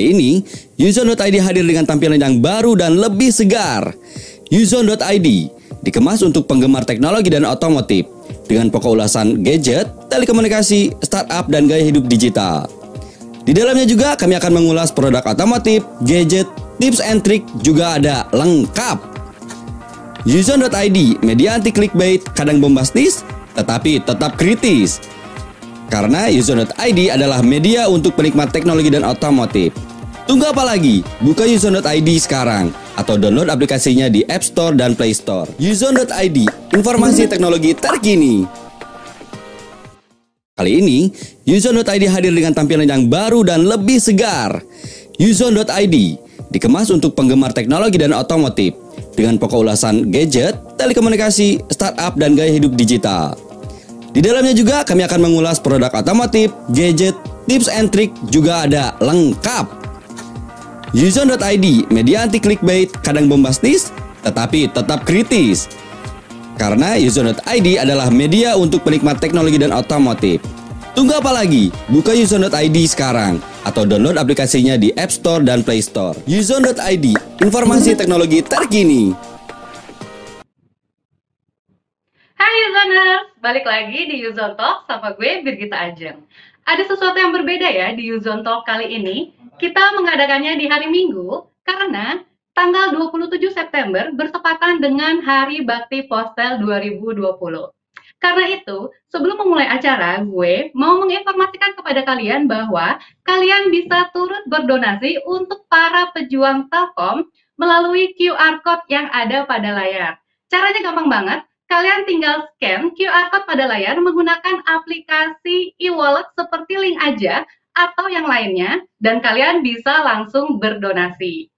Kali ini, Yuzon.id hadir dengan tampilan yang baru dan lebih segar. Yuzon.id dikemas untuk penggemar teknologi dan otomotif dengan pokok ulasan gadget, telekomunikasi, startup, dan gaya hidup digital. Di dalamnya juga kami akan mengulas produk otomotif, gadget, tips and trick juga ada lengkap. Yuzon.id, media anti clickbait, kadang bombastis, tetapi tetap kritis. Karena Yuzon.id adalah media untuk penikmat teknologi dan otomotif. Tunggu apa lagi? Buka Yuzon.id sekarang atau download aplikasinya di App Store dan Play Store. Yuzon.id, informasi teknologi terkini. Kali ini, Yuzon.id hadir dengan tampilan yang baru dan lebih segar. Yuzon.id dikemas untuk penggemar teknologi dan otomotif dengan pokok ulasan gadget, telekomunikasi, startup, dan gaya hidup digital. Di dalamnya juga kami akan mengulas produk otomotif, gadget, tips and trick juga ada lengkap. Yuzon.id, media anti clickbait, kadang bombastis, tetapi tetap kritis. Karena Yuzon.id adalah media untuk penikmat teknologi dan otomotif. Tunggu apa lagi? Buka Yuzon.id sekarang atau download aplikasinya di App Store dan Play Store. Yuzon.id, informasi teknologi terkini. Hai Yuzoners, balik lagi di Yuzon Talk sama gue Birgita Ajeng. Ada sesuatu yang berbeda ya di Yuzon Talk kali ini. Kita mengadakannya di hari Minggu karena tanggal 27 September bertepatan dengan Hari Bakti Postel 2020. Karena itu, sebelum memulai acara, gue mau menginformasikan kepada kalian bahwa kalian bisa turut berdonasi untuk para pejuang Telkom melalui QR Code yang ada pada layar. Caranya gampang banget, kalian tinggal scan QR code pada layar menggunakan aplikasi e-wallet seperti link aja atau yang lainnya dan kalian bisa langsung berdonasi.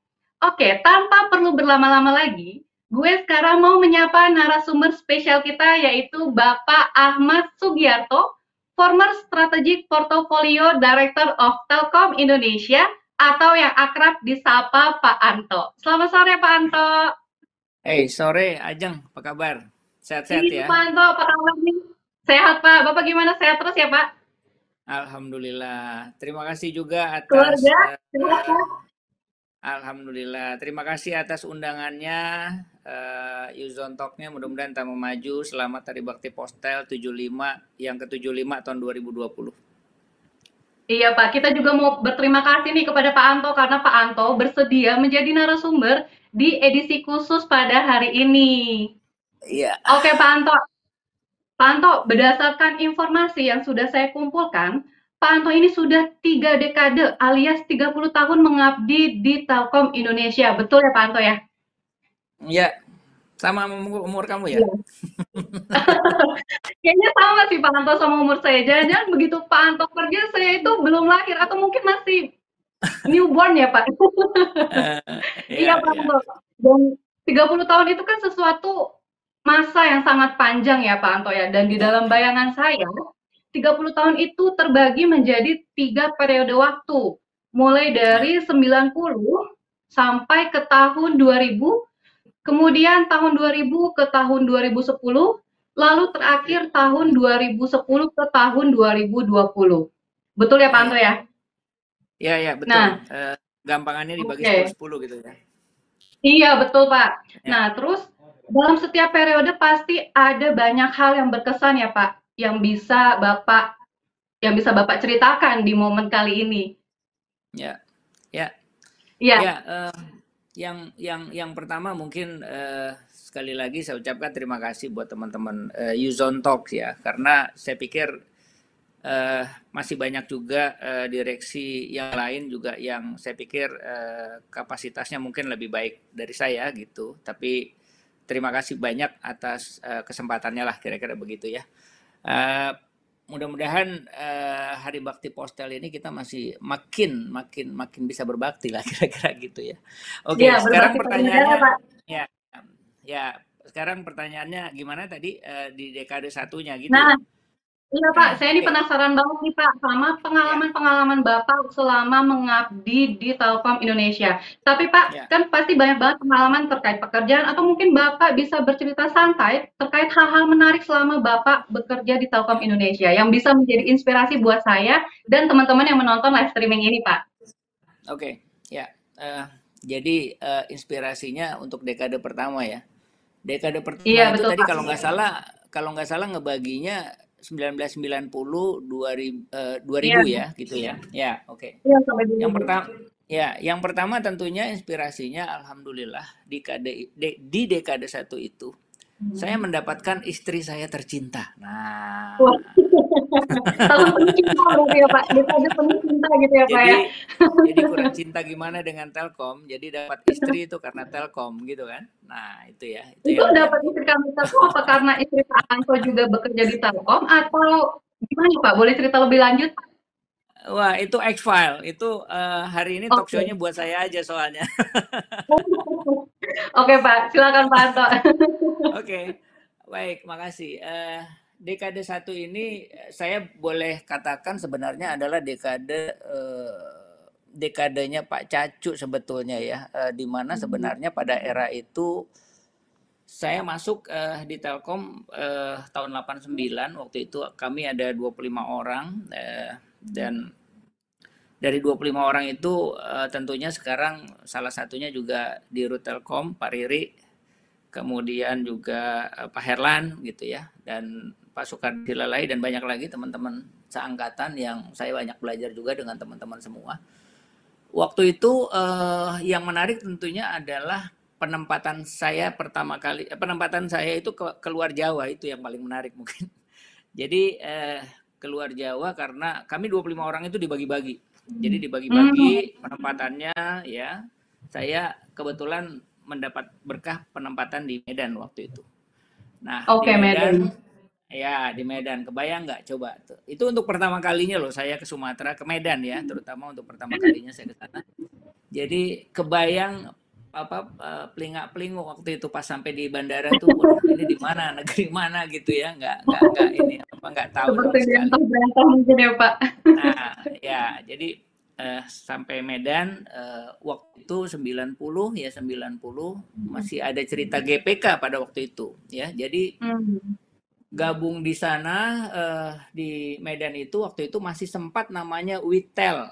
Oke, tanpa perlu berlama-lama lagi, gue sekarang mau menyapa narasumber spesial kita yaitu Bapak Ahmad Sugiarto, former Strategic Portfolio Director of Telkom Indonesia atau yang akrab disapa Pak Anto. Selamat sore Pak Anto. Hey, sore Ajeng, apa kabar? Sehat-sehat Iya, ya? Pak Anto, apa kabar nih? Sehat Pak, Bapak gimana? Sehat terus ya Pak? Alhamdulillah. Terima kasih juga atas Keluarga? Pak? Alhamdulillah. Terima kasih atas undangannya eh Yuzon Talk-nya mudah-mudahan tak maju selamat Hari Bakti Postel 75 yang ke-75 tahun 2020. Iya Pak, kita juga mau berterima kasih nih kepada Pak Anto karena Pak Anto bersedia menjadi narasumber di edisi khusus pada hari ini. Iya. Oke Pak Anto, Pak Anto, berdasarkan informasi yang sudah saya kumpulkan, Pak Anto ini sudah tiga dekade alias 30 tahun mengabdi di Telkom Indonesia. Betul ya Pak Anto ya? Iya. Sama umur, umur kamu ya? Iya. Kayaknya sama sih Pak Anto sama umur saya. Jangan-jangan begitu Pak Anto kerja, saya itu belum lahir atau mungkin masih newborn ya Pak? Iya iya, Pak iya. Anto. Dan 30 tahun itu kan sesuatu masa yang sangat panjang ya Pak Anto ya. Dan di dalam bayangan saya, 30 tahun itu terbagi menjadi tiga periode waktu. Mulai dari 90 sampai ke tahun 2000, kemudian tahun 2000 ke tahun 2010, lalu terakhir tahun 2010 ke tahun 2020. Betul ya Pak Anto ya? Iya, iya, betul. Nah, Eh, gampangannya dibagi oke. 10-10 gitu ya. Iya, betul, Pak. Ya. Nah, terus dalam setiap periode pasti ada banyak hal yang berkesan ya, Pak, yang bisa Bapak yang bisa Bapak ceritakan di momen kali ini. Ya. Ya. Iya. Ya, eh, yang yang yang pertama mungkin eh, sekali lagi saya ucapkan terima kasih buat teman-teman eh, Yuzon Talk ya, karena saya pikir eh, masih banyak juga eh, direksi yang lain juga yang saya pikir eh, kapasitasnya mungkin lebih baik dari saya gitu. Tapi terima kasih banyak atas eh, kesempatannya lah kira-kira begitu ya. Eh, mudah-mudahan eh, Hari Bakti Postel ini kita masih makin makin makin bisa berbakti lah kira-kira gitu ya. Oke, sekarang berbakti pada negara, pertanyaannya Pak. ya ya sekarang pertanyaannya gimana tadi eh, di dekade satunya gitu Nah, ya? Iya, Pak, saya ini penasaran banget nih, Pak, sama pengalaman-pengalaman Bapak selama mengabdi di Telkom Indonesia. Tapi, Pak, ya. kan pasti banyak banget pengalaman terkait pekerjaan atau mungkin Bapak bisa bercerita santai terkait hal-hal menarik selama Bapak bekerja di Telkom Indonesia yang bisa menjadi inspirasi buat saya dan teman-teman yang menonton live streaming ini, Pak. oke. Ya. Eh, jadi eh, inspirasinya untuk dekade pertama ya. Dekade pertama Iya, itu betul, tadi Pak. kalau nggak salah kalau nggak salah ngebaginya 1990 2000 eh, 2000 Iya. ya gitu ya. Ya, oke. Iya, sampai Yang 2000. pertama ya, yang pertama tentunya inspirasinya alhamdulillah dekade de- di dekade satu itu saya Hmm. mendapatkan istri saya tercinta. Nah, penuh cinta berarti ya Pak. Penuh cinta gitu ya Pak ya. jadi jadi kurang cinta gimana dengan Telkom? Jadi dapat istri itu karena Telkom gitu kan? Nah, itu ya. Itu Itu yang dapat istri kami satu apa karena istri Pak Anto juga bekerja di Telkom atau gimana Pak? Boleh cerita lebih lanjut? Wah, itu X-File. Itu eh, hari ini talk Oke. show-nya buat saya aja soalnya. Oke Pak, silakan Pak Anto. Oke, baik, makasih. Eh, dekade satu ini eh, saya boleh katakan sebenarnya adalah dekade eh, dekadenya Pak Cacu sebetulnya ya, eh, di mana sebenarnya pada era itu saya masuk eh, di Telkom eh, tahun 89 waktu itu kami ada 25 orang eh, dan dari 25 orang itu eh, tentunya sekarang salah satunya juga di Rut Telkom Pak Riri kemudian juga eh, Pak Herlan gitu ya dan Pak Soekardi Lalai dan banyak lagi teman-teman seangkatan yang saya banyak belajar juga dengan teman-teman semua. Waktu itu eh, yang menarik tentunya adalah penempatan saya pertama kali penempatan saya itu ke keluar Jawa itu yang paling menarik mungkin. Jadi eh, keluar Jawa karena kami 25 orang itu dibagi-bagi. Jadi Hmm. dibagi-bagi penempatannya ya. Saya kebetulan mendapat berkah penempatan di Medan waktu itu. Nah, di Oke Medan, Medan. ya di Medan, kebayang nggak coba. Itu untuk pertama kalinya loh saya ke Sumatera, ke Medan ya, terutama untuk pertama kalinya saya ke sana. Jadi kebayang apa eh, pelingak-pelinguk waktu itu pas sampai di bandara tuh, ini di mana, negeri mana gitu ya, nggak nggak nggak ini apa nggak tahu Seperti bentang-bentang mungkin ya Pak. Nah, ya, jadi eh, sampai Medan eh, waktu itu 90 ya 90 masih ada cerita GPK pada waktu itu ya. Jadi Hmm. gabung di sana eh, di Medan itu waktu itu masih sempat namanya Witel,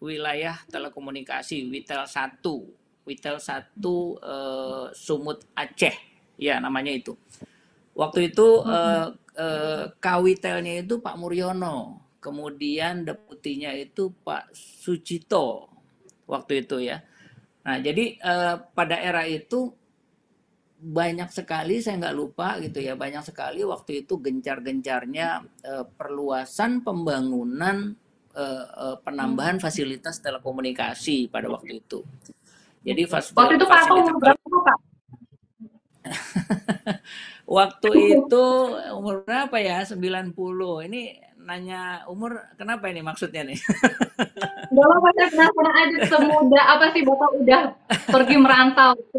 wilayah telekomunikasi Witel 1. Witel 1 eh, Sumut Aceh. Ya, namanya itu. Waktu itu eh, eh, Kawitelnya itu Pak Muryono, kemudian deputinya itu Pak Sucito waktu itu ya. Nah, jadi eh, pada era itu banyak sekali saya nggak lupa gitu ya, banyak sekali waktu itu gencar-gencarnya eh, perluasan pembangunan penambahan fasilitas telekomunikasi pada waktu itu. Jadi Waktu itu Pak umur berapa Pak? Waktu itu umur berapa ya? 90. Ini nanya umur kenapa ini maksudnya nih? Gak apa-apa, saya penasaran aja semudah apa sih Bapak udah pergi merantau ke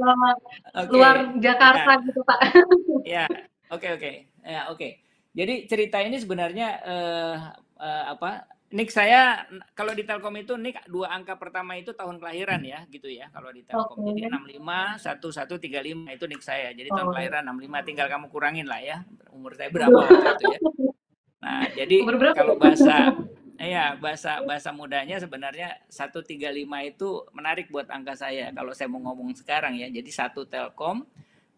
Oke. luar Jakarta Ya, gitu Pak. ya. Oke, oke. Ya, oke. Jadi cerita ini sebenarnya eh, eh, apa? Nik saya kalau di Telkom itu nik dua angka pertama itu tahun kelahiran ya, gitu ya. Kalau di Telkom. Oke. Jadi 65 1135 itu nik saya. Jadi tahun Oh. kelahiran 65 tinggal kamu kurangin lah ya. Umur saya berapa waktu itu ya. Nah, jadi kalau bahasa Iya, bahasa bahasa mudanya sebenarnya 135 itu menarik buat angka saya kalau saya mau ngomong sekarang ya. Jadi satu Telkom,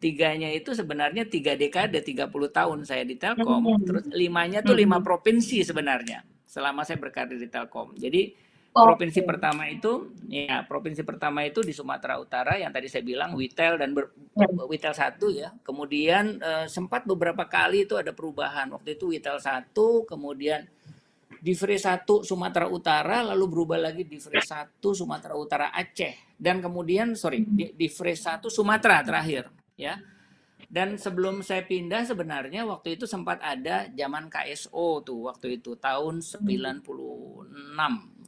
tiganya itu sebenarnya tiga dekade 30 tahun saya di Telkom, Hmm. terus limanya tuh lima Hmm. provinsi sebenarnya selama saya berkarir di Telkom. Jadi Oke. provinsi pertama itu ya provinsi pertama itu di Sumatera Utara yang tadi saya bilang Witel dan ber- Ya. Witel 1 ya. Kemudian eh, sempat beberapa kali itu ada perubahan. Waktu itu Witel 1, kemudian di Free 1 Sumatera Utara, lalu berubah lagi di Free 1 Sumatera Utara Aceh. Dan kemudian, sorry, di, di Free 1 Sumatera terakhir. ya. Dan sebelum saya pindah sebenarnya waktu itu sempat ada zaman KSO tuh waktu itu tahun 96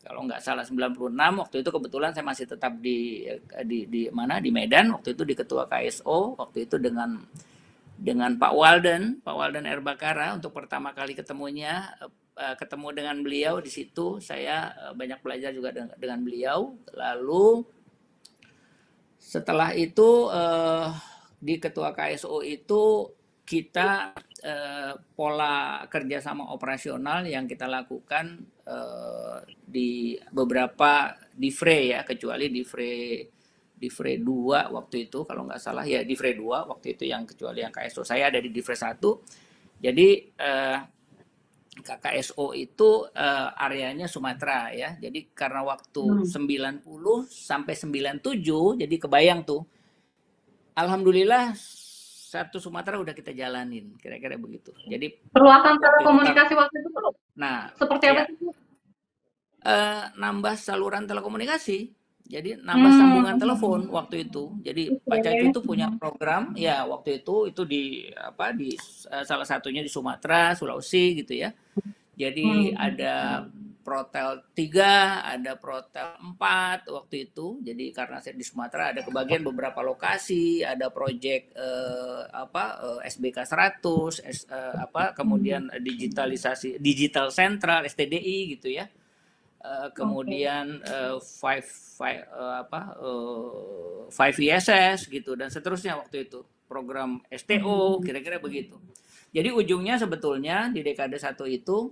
kalau nggak salah 96 waktu itu kebetulan saya masih tetap di di di mana? Di Medan. Waktu itu di ketua KSO waktu itu dengan dengan Pak Walden Pak Walden Erbakara untuk pertama kali ketemunya eh, ketemu dengan beliau di situ. Saya eh, banyak belajar juga dengan, dengan beliau. Lalu setelah itu eh, di ketua KSO itu kita eh, pola kerjasama operasional yang kita lakukan eh, di beberapa Divre ya, kecuali Divre Divre 2 waktu itu kalau nggak salah ya Divre 2 waktu itu yang kecuali yang KSO saya ada di Divre 1. Jadi eh, KKSO itu uh, areanya Sumatera ya. Jadi karena waktu hmm. 90 sampai 97 jadi kebayang tuh. Alhamdulillah satu Sumatera udah kita jalanin kira-kira begitu. Jadi perluasan telekomunikasi waktu itu tuh. Nah, seperti apa ya? Uh, nambah saluran telekomunikasi. Jadi nambah hmm. sambungan telepon waktu itu. Jadi Pak Cacu itu punya program ya waktu itu itu di apa di uh, salah satunya di Sumatera, Sulawesi gitu ya. Jadi hmm. ada Protel 3, ada Protel 4 waktu itu. Jadi karena saya di Sumatera ada kebagian beberapa lokasi, ada proyek eh, apa eh, SBK 100, eh, apa kemudian digitalisasi digital sentral STDI gitu ya. Uh, kemudian uh, five, five uh, apa uh, five ISS gitu dan seterusnya waktu itu program STO kira-kira begitu. Jadi ujungnya sebetulnya di dekade satu itu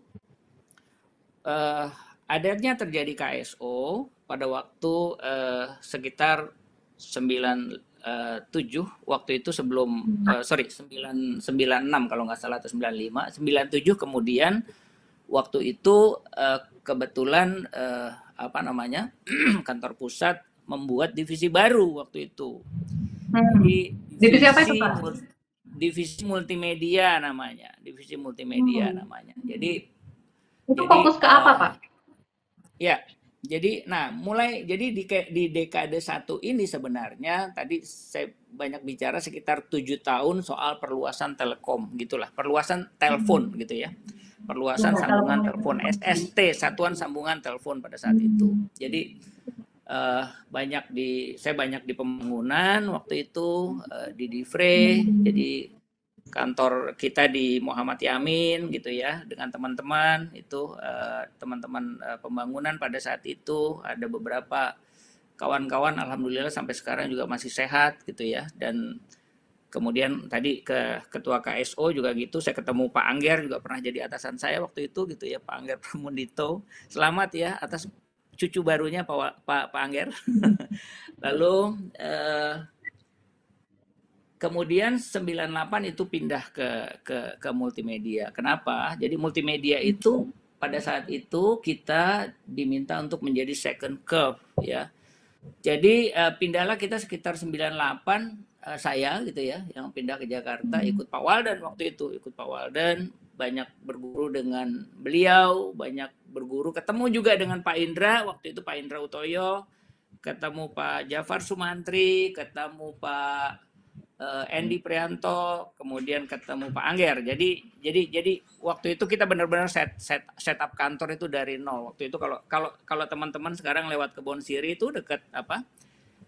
uh, adanya terjadi KSO pada waktu uh, sekitar 97 uh, waktu itu sebelum uh, sorry 9, 96 kalau nggak salah atau 95 97 kemudian waktu itu uh, kebetulan uh, apa namanya kantor pusat membuat divisi baru waktu itu. Hmm. Jadi divisi, apa itu Pak? Divisi multimedia namanya, divisi multimedia hmm. namanya. Jadi itu jadi, fokus ke apa Pak? Ya, jadi nah mulai jadi di di dekade satu ini sebenarnya tadi saya banyak bicara sekitar tujuh tahun soal perluasan telekom gitulah, perluasan telepon hmm. gitu ya. Perluasan sambungan telepon SST satuan sambungan telepon pada saat itu. Jadi uh, banyak di saya banyak di pembangunan waktu itu uh, di Divre jadi kantor kita di Muhammad Yamin gitu ya dengan teman-teman itu uh, teman-teman uh, pembangunan pada saat itu ada beberapa kawan-kawan alhamdulillah sampai sekarang juga masih sehat gitu ya. Dan kemudian tadi ke ketua KSO juga gitu saya ketemu Pak Angger juga pernah jadi atasan saya waktu itu gitu ya Pak Angger Pramundito. Selamat ya atas cucu barunya Pak Pak, Pak Angger. Lalu eh, kemudian 98 itu pindah ke ke ke multimedia. Kenapa? Jadi multimedia itu pada saat itu kita diminta untuk menjadi second curve ya. Jadi eh, pindahlah kita sekitar 98 uh, saya gitu ya yang pindah ke Jakarta hmm. ikut Pak Waldan waktu itu ikut Pak Waldan banyak berguru dengan beliau banyak berguru ketemu juga dengan Pak Indra waktu itu Pak Indra Utoyo. Ketemu Pak Jafar Sumantri ketemu Pak uh, Andy Prianto kemudian ketemu Pak Angger jadi jadi jadi waktu itu kita benar-benar set set setup kantor itu dari nol waktu itu kalau kalau kalau teman-teman sekarang lewat kebon siri itu dekat apa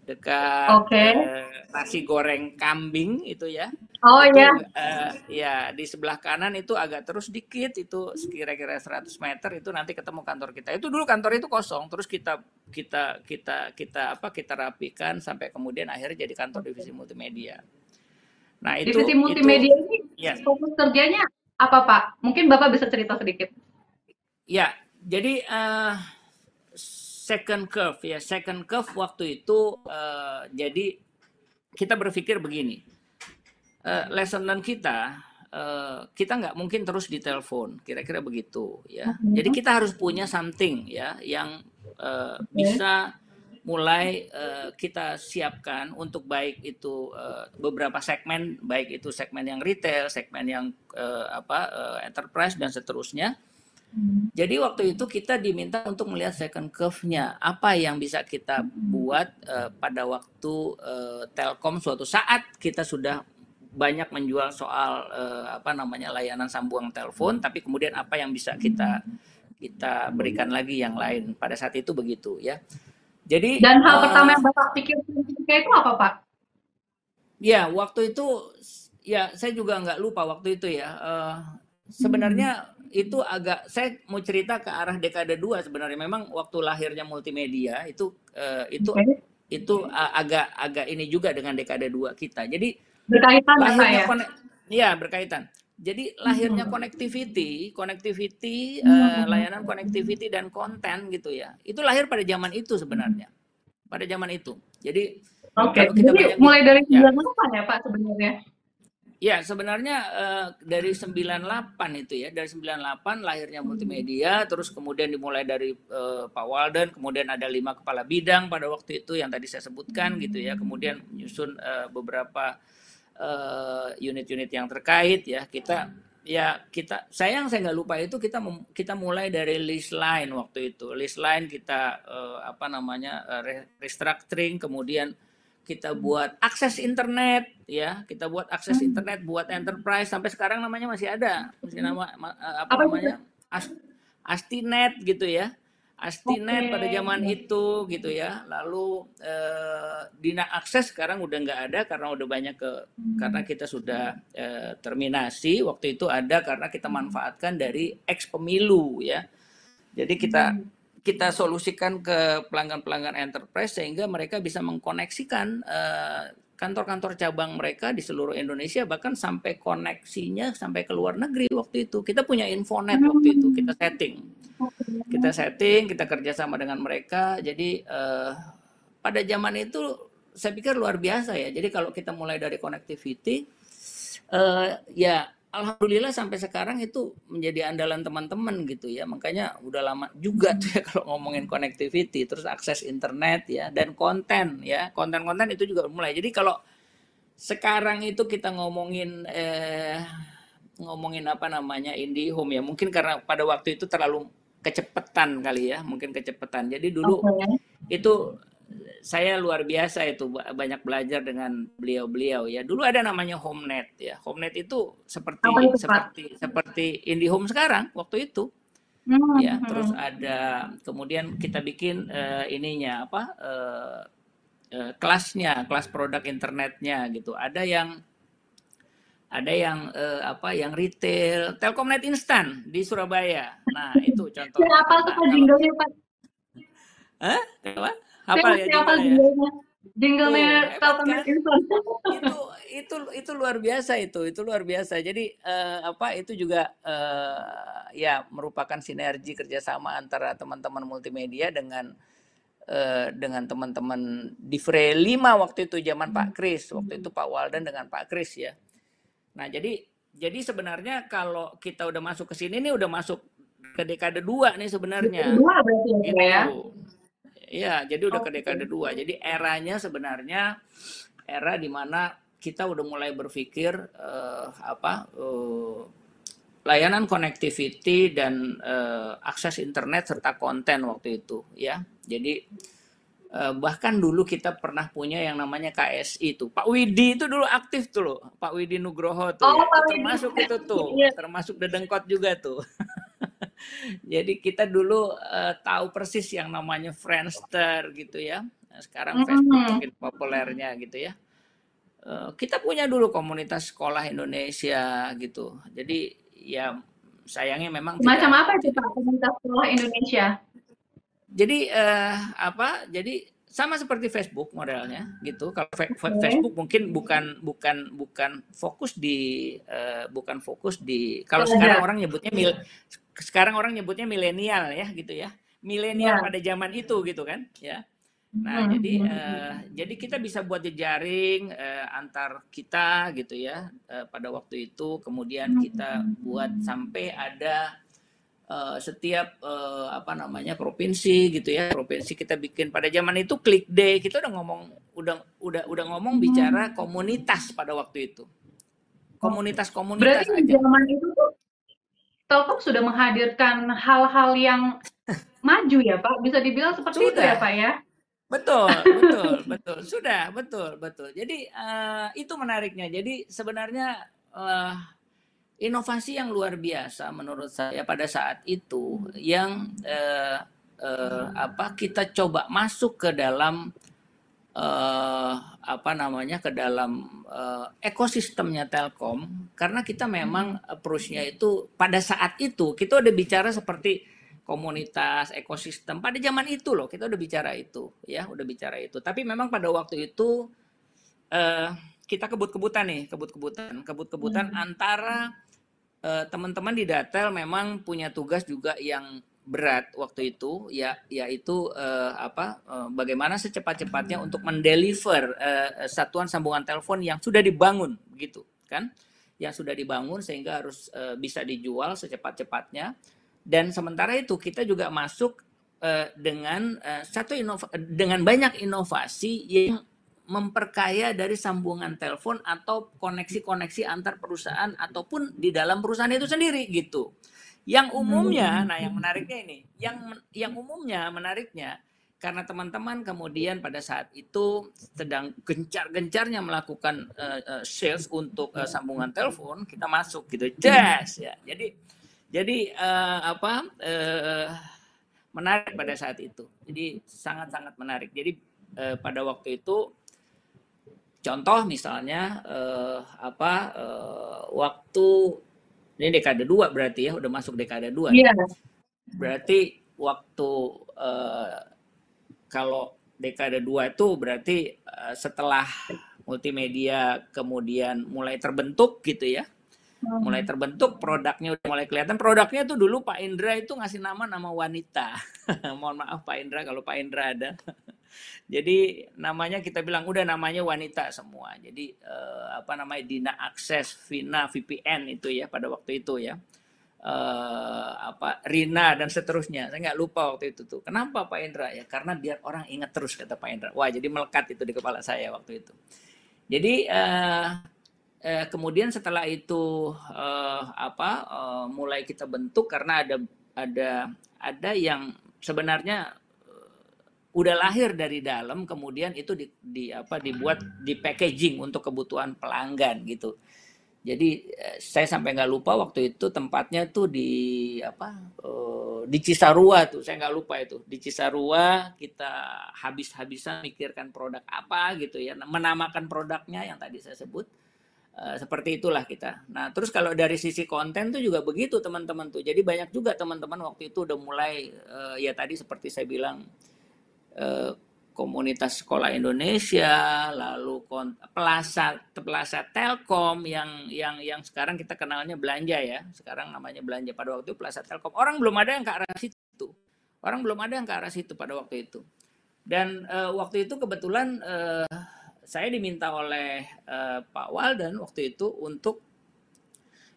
dekat okay. uh, nasi goreng kambing itu ya. Oh iya. Uh, ya di sebelah kanan itu agak terus dikit itu kira-kira 100 meter itu nanti ketemu kantor kita. Itu dulu kantor itu kosong terus kita kita kita kita apa kita rapikan sampai kemudian akhirnya jadi kantor divisi multimedia. Nah, itu divisi multimedia itu, ini ya. fokus kerjanya apa, Pak? Mungkin Bapak bisa cerita sedikit. Ya, jadi uh, second curve ya second curve waktu itu uh, jadi kita berpikir begini uh, lesson learn kita uh, kita nggak mungkin terus di telepon kira-kira begitu ya jadi kita harus punya something ya yang uh, bisa mulai uh, kita siapkan untuk baik itu uh, beberapa segmen baik itu segmen yang retail segmen yang uh, apa uh, enterprise dan seterusnya. Jadi waktu itu kita diminta untuk melihat second curve-nya, apa yang bisa kita buat uh, pada waktu uh, Telkom suatu saat kita sudah banyak menjual soal uh, apa namanya layanan sambungan telepon, tapi kemudian apa yang bisa kita kita berikan lagi yang lain. Pada saat itu begitu ya. Jadi dan hal uh, pertama yang bapak pikir itu apa pak? Ya waktu itu ya saya juga nggak lupa waktu itu ya. Uh, sebenarnya itu agak saya mau cerita ke arah dekade dua sebenarnya memang waktu lahirnya multimedia itu uh, itu okay. itu uh, agak agak ini juga dengan dekade dua kita. Jadi berkaitan lahirnya ya? ya berkaitan. Jadi lahirnya connectivity, connectivity, uh, layanan connectivity dan konten gitu ya. Itu lahir pada zaman itu sebenarnya. Pada zaman itu. Jadi Oke. Okay. Jadi mulai dari ya. ya Pak sebenarnya? Ya, sebenarnya uh, dari 98 itu ya, dari 98 lahirnya multimedia, terus kemudian dimulai dari uh, Pak Walden, kemudian ada lima kepala bidang pada waktu itu yang tadi saya sebutkan gitu ya, kemudian menyusun uh, beberapa unit-unit uh, yang terkait ya, kita ya kita sayang saya nggak lupa itu kita kita mulai dari list line waktu itu, list line kita uh, apa namanya uh, restructuring, kemudian kita buat akses internet ya kita buat akses hmm. internet buat enterprise sampai sekarang namanya masih ada. Masih nama eh, apa, apa namanya? Ast, Astinet gitu ya Astinet okay. pada zaman itu gitu ya. Lalu eh, Dina akses sekarang udah nggak ada karena udah banyak ke hmm. karena kita sudah eh, terminasi. Waktu itu ada karena kita manfaatkan dari ex pemilu ya. Jadi kita hmm. kita solusikan ke pelanggan-pelanggan enterprise sehingga mereka bisa mengkoneksikan eh, kantor-kantor cabang mereka di seluruh Indonesia bahkan sampai koneksinya sampai ke luar negeri waktu itu. Kita punya infonet waktu itu kita setting kita setting kita kerjasama dengan mereka jadi uh, pada zaman itu saya pikir luar biasa ya jadi kalau kita mulai dari connectivity uh, ya alhamdulillah sampai sekarang itu menjadi andalan teman-teman gitu ya. Makanya udah lama juga tuh ya kalau ngomongin connectivity, terus akses internet ya dan konten ya. Konten-konten itu juga mulai. Jadi kalau sekarang itu kita ngomongin eh ngomongin apa namanya IndiHome ya. Mungkin karena pada waktu itu terlalu kecepatan kali ya, mungkin kecepatan. Jadi dulu okay. itu saya luar biasa itu banyak belajar dengan beliau-beliau ya. Dulu ada namanya HomeNet ya. HomeNet itu seperti itu, seperti Pak? seperti IndiHome sekarang waktu itu. Hmm. Ya, hmm. terus ada kemudian kita bikin uh, ininya apa? Uh, uh, kelasnya, kelas produk internetnya gitu. Ada yang ada yang uh, apa yang retail Telkomnet instan di Surabaya. Nah, itu contoh. Apa tuh Pak jinglenya, Pak? Hah? Apa? apa ya jinglenya jinglenya kan? itu itu itu luar biasa itu itu luar biasa jadi uh, apa itu juga uh, ya merupakan sinergi kerjasama antara teman-teman multimedia dengan uh, dengan teman-teman di Fre 5 waktu itu zaman Pak Kris waktu itu Pak Walden dengan Pak Kris ya nah jadi jadi sebenarnya kalau kita udah masuk ke sini nih udah masuk ke dekade dua nih sebenarnya. Dua berarti ya, gitu. ya. Iya, jadi udah ke dekade dua. Jadi eranya sebenarnya era di mana kita udah mulai berpikir uh, apa uh, layanan connectivity dan uh, akses internet serta konten waktu itu ya. Jadi bahkan dulu kita pernah punya yang namanya KSI itu. Pak Widi itu dulu aktif tuh loh. Pak Widi Nugroho tuh. Oh, ya. termasuk itu tuh, iya. termasuk Dedengkot juga tuh. Jadi kita dulu uh, tahu persis yang namanya Friendster gitu ya. Nah, sekarang. Facebook mungkin populernya gitu ya. Uh, kita punya dulu komunitas sekolah Indonesia gitu. Jadi ya sayangnya memang macam tidak, apa itu Pak komunitas sekolah Indonesia? Jadi uh, apa? Jadi sama seperti Facebook modelnya gitu. Kalau. Facebook mungkin bukan bukan bukan fokus di uh, bukan fokus di kalau sekarang orang nyebutnya mil sekarang orang nyebutnya milenial ya gitu ya. Milenial ya. pada zaman itu gitu kan ya. Nah, hmm. jadi uh, jadi kita bisa buat jejaring uh, antar kita gitu ya uh, pada waktu itu kemudian kita buat sampai ada uh, setiap uh, apa namanya provinsi gitu ya. Provinsi kita bikin. Pada zaman itu klik day kita udah ngomong udah udah udah ngomong bicara hmm. komunitas pada waktu itu. Komunitas komunitas berarti aja. zaman itu tuh Telkom sudah menghadirkan hal-hal yang maju ya Pak? Bisa dibilang seperti sudah. itu ya Pak ya? Betul betul betul. Sudah betul betul. Jadi uh, itu menariknya. Jadi sebenarnya uh, inovasi yang luar biasa menurut saya pada saat itu yang eh, eh, apa kita coba masuk ke dalam eh, apa namanya ke dalam eh, ekosistemnya Telkom karena kita memang approach-nya itu pada saat itu kita udah bicara seperti komunitas ekosistem pada zaman itu loh kita udah bicara itu ya udah bicara itu tapi memang pada waktu itu eh, kita kebut-kebutan nih kebut-kebutan kebut-kebutan hmm. antara teman-teman di Datel memang punya tugas juga yang berat waktu itu ya yaitu uh, apa uh, bagaimana secepat-cepatnya untuk mendeliver uh, satuan sambungan telepon yang sudah dibangun begitu kan? Yang sudah dibangun sehingga harus uh, bisa dijual secepat-cepatnya. Dan sementara itu kita juga masuk uh, dengan uh, satu dengan banyak inovasi yang memperkaya dari sambungan telepon atau koneksi-koneksi antar perusahaan ataupun di dalam perusahaan itu sendiri gitu. Yang umumnya, nah yang menariknya ini, yang yang umumnya menariknya karena teman-teman kemudian pada saat itu sedang gencar-gencarnya melakukan uh, uh, sales untuk uh, sambungan telepon, kita masuk gitu, jazz ya. Jadi jadi uh, apa uh, menarik pada saat itu. Jadi sangat-sangat menarik. Jadi uh, pada waktu itu contoh misalnya uh, apa uh, waktu ini dekade dua berarti ya, udah masuk dekade dua. Iya. Berarti waktu uh, kalau dekade dua itu berarti uh, setelah multimedia kemudian mulai terbentuk gitu ya. Hmm. Mulai terbentuk produknya udah mulai kelihatan. Produknya tuh dulu Pak Indra itu ngasih nama nama wanita. Mohon maaf Pak Indra kalau Pak Indra ada. Jadi namanya kita bilang udah namanya wanita semua. Jadi eh, apa namanya Dina Akses, Vina, VPN itu ya pada waktu itu ya. Eh, apa Rina dan seterusnya. Saya nggak lupa waktu itu tuh. Kenapa Pak Indra ya? Karena biar orang ingat terus kata Pak Indra. Wah jadi melekat itu di kepala saya waktu itu. Jadi eh, eh, kemudian setelah itu eh, apa eh, mulai kita bentuk karena ada ada ada yang sebenarnya udah lahir dari dalam kemudian itu di, di apa dibuat di packaging untuk kebutuhan pelanggan gitu. Jadi eh, saya sampai nggak lupa waktu itu tempatnya tuh di apa uh, di Cisarua tuh. Saya nggak lupa itu. Di Cisarua kita habis-habisan mikirkan produk apa gitu ya. Menamakan produknya yang tadi saya sebut uh, seperti itulah kita. Nah terus kalau dari sisi konten tuh juga begitu teman-teman tuh. Jadi banyak juga teman-teman waktu itu udah mulai uh, ya tadi seperti saya bilang Eh, komunitas sekolah Indonesia, lalu Plaza Plaza Telkom yang yang yang sekarang kita kenalnya belanja ya. Sekarang namanya belanja pada waktu itu Plaza Telkom. Orang belum ada yang ke arah situ. Orang belum ada yang ke arah situ pada waktu itu. Dan uh, waktu itu kebetulan uh, saya diminta oleh uh, Pak Walden waktu itu untuk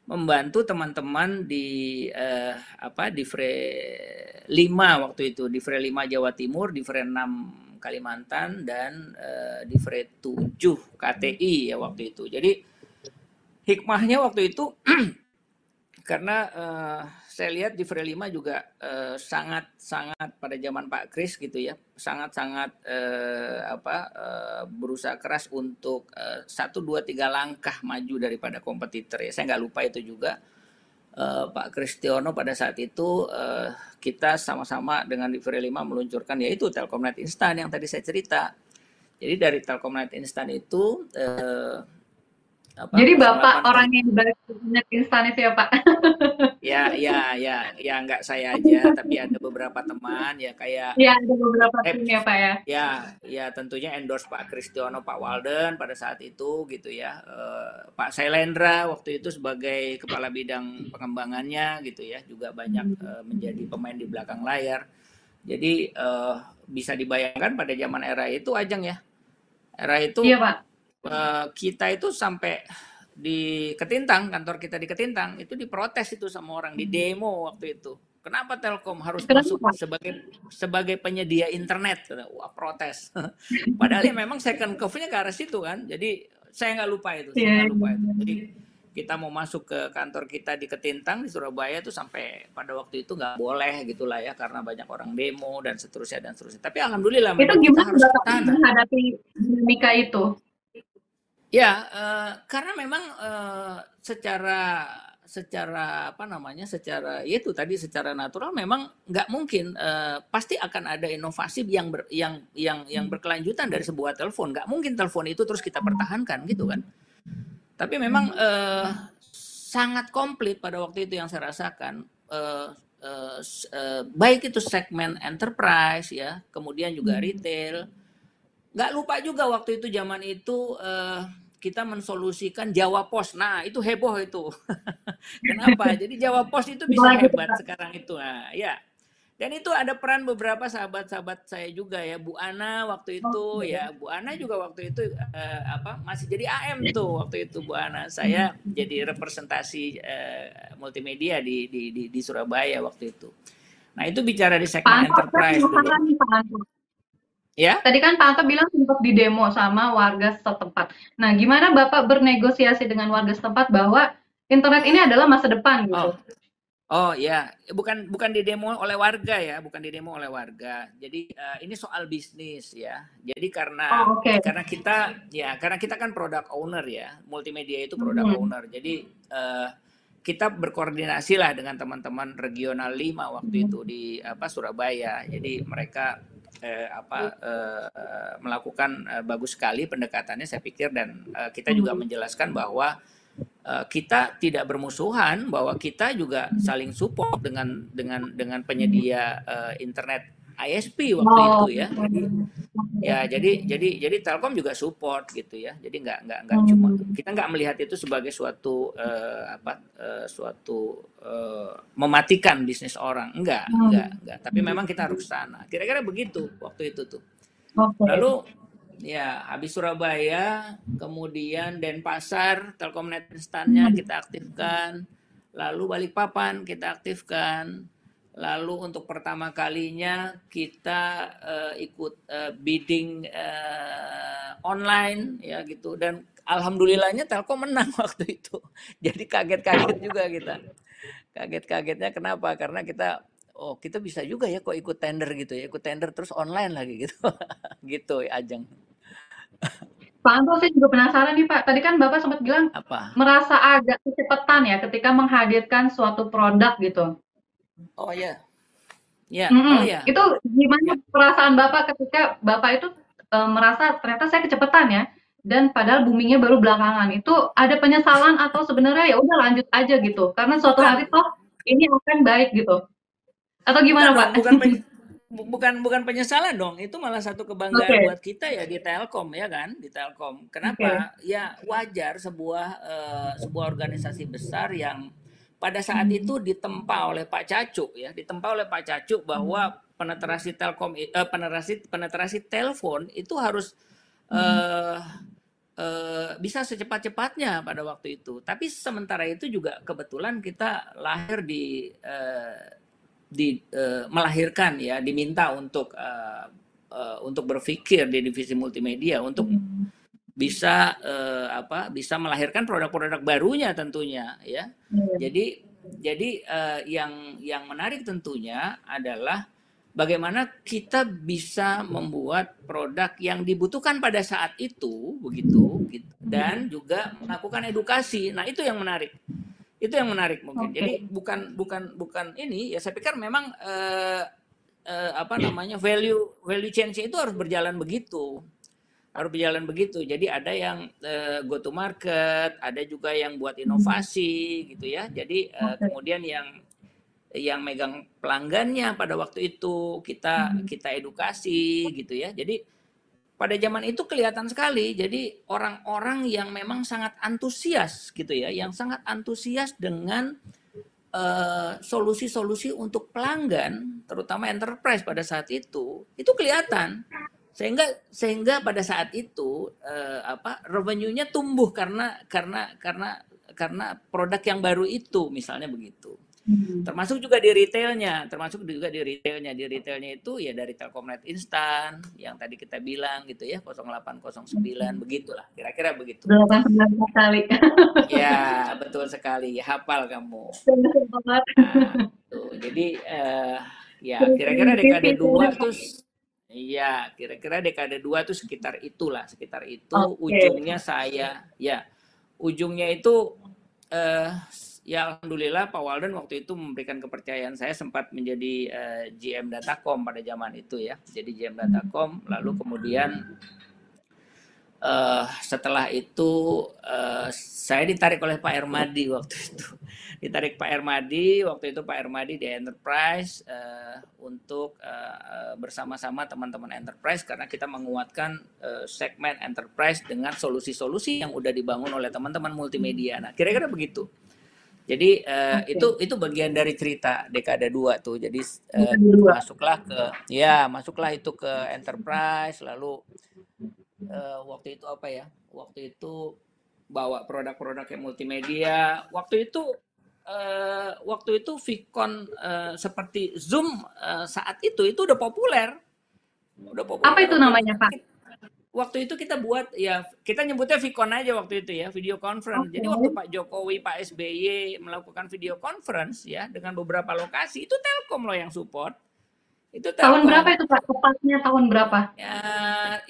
membantu teman-teman di uh, apa di Fre 5 waktu itu di Fre 5 Jawa Timur, di Fre 6 Kalimantan dan uh, di Fre 7 KTI ya waktu itu. Jadi hikmahnya waktu itu karena uh, saya lihat di Fre 5 juga uh, sangat sangat pada zaman Pak Kris gitu ya sangat sangat uh, apa uh, berusaha keras untuk satu dua tiga langkah maju daripada kompetitor ya. Saya nggak lupa itu juga uh, Pak Kristiono pada saat itu uh, kita sama-sama dengan di Fre 5 meluncurkan yaitu Telkomnet Instan yang tadi saya cerita. Jadi dari Telkomnet Instan itu uh, apa, Jadi Bapak orang yang dibalik minyak instan itu ya Pak? ya, ya, ya, ya nggak saya aja, tapi ada beberapa teman ya kayak. Ya ada beberapa eh, tim ya Pak ya. Ya, ya tentunya endorse Pak Kristiono, Pak Walden pada saat itu gitu ya. Uh, Pak Sailendra waktu itu sebagai kepala bidang pengembangannya gitu ya, juga banyak uh, menjadi pemain di belakang layar. Jadi uh, bisa dibayangkan pada zaman era itu Ajeng ya. Era itu. Iya Pak Eh, kita itu sampai di Ketintang, kantor kita di Ketintang, itu diprotes itu sama orang di hmm. demo waktu itu. Kenapa Telkom harus Kenapa? masuk sebagai sebagai penyedia internet? Wah protes. Padahal ya memang second curve-nya ke arah situ kan. Jadi saya nggak lupa itu. Saya nggak lupa itu. Jadi kita mau masuk ke kantor kita di Ketintang di Surabaya itu sampai pada waktu itu nggak boleh gitulah ya karena banyak orang demo dan seterusnya dan seterusnya. Tapi alhamdulillah itu gimana harus menghadapi dinamika itu? Ya, uh, karena memang uh, secara secara apa namanya secara ya itu tadi secara natural memang nggak mungkin uh, pasti akan ada inovasi yang ber, yang yang yang hmm. berkelanjutan dari sebuah telepon nggak mungkin telepon itu terus kita pertahankan gitu kan tapi memang uh, sangat komplit pada waktu itu yang saya rasakan uh, uh, uh, baik itu segmen enterprise ya kemudian juga hmm. retail nggak lupa juga waktu itu zaman itu uh, kita mensolusikan Jawa Pos. Nah, itu heboh itu. Kenapa? Jadi Jawa Pos itu bisa hebat sekarang itu. Nah, ya. Dan itu ada peran beberapa sahabat-sahabat saya juga ya, Bu Ana waktu itu oh, ya, Bu Ana juga waktu itu uh, apa masih jadi AM tuh waktu itu Bu Ana. Saya jadi representasi uh, multimedia di, di di di Surabaya waktu itu. Nah itu bicara di segmen enterprise dulu. Ya. Tadi kan Pak Anto bilang sempat di demo sama warga setempat. Nah, gimana Bapak bernegosiasi dengan warga setempat bahwa internet ini adalah masa depan gitu? Oh. Oh ya, bukan bukan di demo oleh warga ya, bukan di demo oleh warga. Jadi uh, ini soal bisnis ya. Jadi karena oh, okay. karena kita ya karena kita kan product owner ya, multimedia itu product -hmm. owner. Jadi uh, kita berkoordinasi lah dengan teman-teman regional 5 waktu -hmm. itu di apa Surabaya. Jadi mereka eh, apa eh, melakukan eh, bagus sekali pendekatannya saya pikir dan eh, kita juga hmm. menjelaskan bahwa eh, kita tidak bermusuhan bahwa kita juga saling support dengan dengan dengan penyedia eh, internet ISP waktu oh, itu ya. Jadi, ya jadi jadi jadi Telkom juga support gitu ya. Jadi nggak nggak nggak hmm. cuma kita nggak melihat itu sebagai suatu uh, apa uh, suatu uh, mematikan bisnis orang. Enggak, hmm. enggak, enggak. Tapi memang kita harus sana. Kira-kira begitu waktu itu tuh. Okay. Lalu ya habis Surabaya, kemudian Denpasar, Telkomnet instannya hmm. kita aktifkan. Lalu Balikpapan kita aktifkan Lalu untuk pertama kalinya kita uh, ikut uh, bidding uh, online ya gitu dan alhamdulillahnya Telkom menang waktu itu. Jadi kaget-kaget juga kita. Kaget-kagetnya kenapa? Karena kita oh kita bisa juga ya kok ikut tender gitu ya, ikut tender terus online lagi gitu. gitu ya Ajeng. Pak Anto saya juga penasaran nih Pak. Tadi kan Bapak sempat bilang Apa? merasa agak kecepatan ya ketika menghadirkan suatu produk gitu. Oh ya. Ya, mm -hmm. oh ya. Itu gimana perasaan Bapak ketika Bapak itu e, merasa ternyata saya kecepatan ya dan padahal boomingnya baru belakangan. Itu ada penyesalan atau sebenarnya ya udah lanjut aja gitu. Karena suatu hari toh ini akan baik gitu. Atau gimana, bukan, Pak? Bukan bukan bukan penyesalan dong. Itu malah satu kebanggaan okay. buat kita ya di Telkom ya kan, di Telkom. Kenapa? Okay. Ya wajar sebuah uh, sebuah organisasi besar yang pada saat hmm. itu ditempa oleh Pak Cacu ya, ditempa oleh Pak Cacu bahwa hmm. penetrasi telkom eh, penetrasi penetrasi telepon itu harus eh, eh, bisa secepat-cepatnya pada waktu itu. Tapi sementara itu juga kebetulan kita lahir di eh, di eh, melahirkan ya, diminta untuk eh, eh, untuk berpikir di divisi multimedia untuk hmm bisa uh, apa bisa melahirkan produk-produk barunya tentunya ya. Hmm. Jadi jadi uh, yang yang menarik tentunya adalah bagaimana kita bisa membuat produk yang dibutuhkan pada saat itu begitu gitu, dan juga melakukan edukasi. Nah, itu yang menarik. Itu yang menarik mungkin. Okay. Jadi bukan bukan bukan ini ya saya pikir memang uh, uh, apa namanya value value change itu harus berjalan begitu harus berjalan begitu. Jadi ada yang uh, go to market, ada juga yang buat inovasi gitu ya. Jadi uh, kemudian yang yang megang pelanggannya pada waktu itu kita hmm. kita edukasi gitu ya. Jadi pada zaman itu kelihatan sekali. Jadi orang-orang yang memang sangat antusias gitu ya, yang sangat antusias dengan eh, solusi-solusi uh, untuk pelanggan, terutama enterprise pada saat itu, itu kelihatan sehingga sehingga pada saat itu eh, apa revenue-nya tumbuh karena karena karena karena produk yang baru itu misalnya begitu. Hmm. termasuk juga di retailnya termasuk juga di retailnya. Di retailnya itu ya dari Telkomnet instan yang tadi kita bilang gitu ya 0809 hmm. begitulah. Kira-kira begitu. 08 kali ya betul sekali. Hafal kamu. Nah, tuh, jadi eh, ya kira-kira dekade dua terus Iya, kira-kira dekade dua itu sekitar itulah, sekitar itu okay. ujungnya saya ya. Ujungnya itu eh ya alhamdulillah Pak Walden waktu itu memberikan kepercayaan saya sempat menjadi eh, GM Datacom pada zaman itu ya. Jadi GM Datacom lalu kemudian uh, setelah itu uh, saya ditarik oleh Pak Ermadi waktu itu ditarik Pak Ermadi waktu itu Pak Ermadi di Enterprise uh, untuk uh, bersama-sama teman-teman Enterprise karena kita menguatkan uh, segmen Enterprise dengan solusi-solusi yang udah dibangun oleh teman-teman multimedia. Nah kira-kira begitu. Jadi uh, okay. itu itu bagian dari cerita dekade dua tuh. Jadi uh, masuklah ke ya masuklah itu ke enterprise lalu uh, waktu itu apa ya? Waktu itu bawa produk-produk yang multimedia. Waktu itu uh, waktu itu Vicon uh, seperti Zoom uh, saat itu itu udah populer. Udah populer. Apa itu namanya, Pak? waktu itu kita buat ya kita nyebutnya Vicon aja waktu itu ya video conference. Okay. Jadi waktu Pak Jokowi, Pak SBY melakukan video conference ya dengan beberapa lokasi itu Telkom loh yang support. Itu Telkom. tahun berapa itu Pak? Tepatnya tahun berapa? Ya,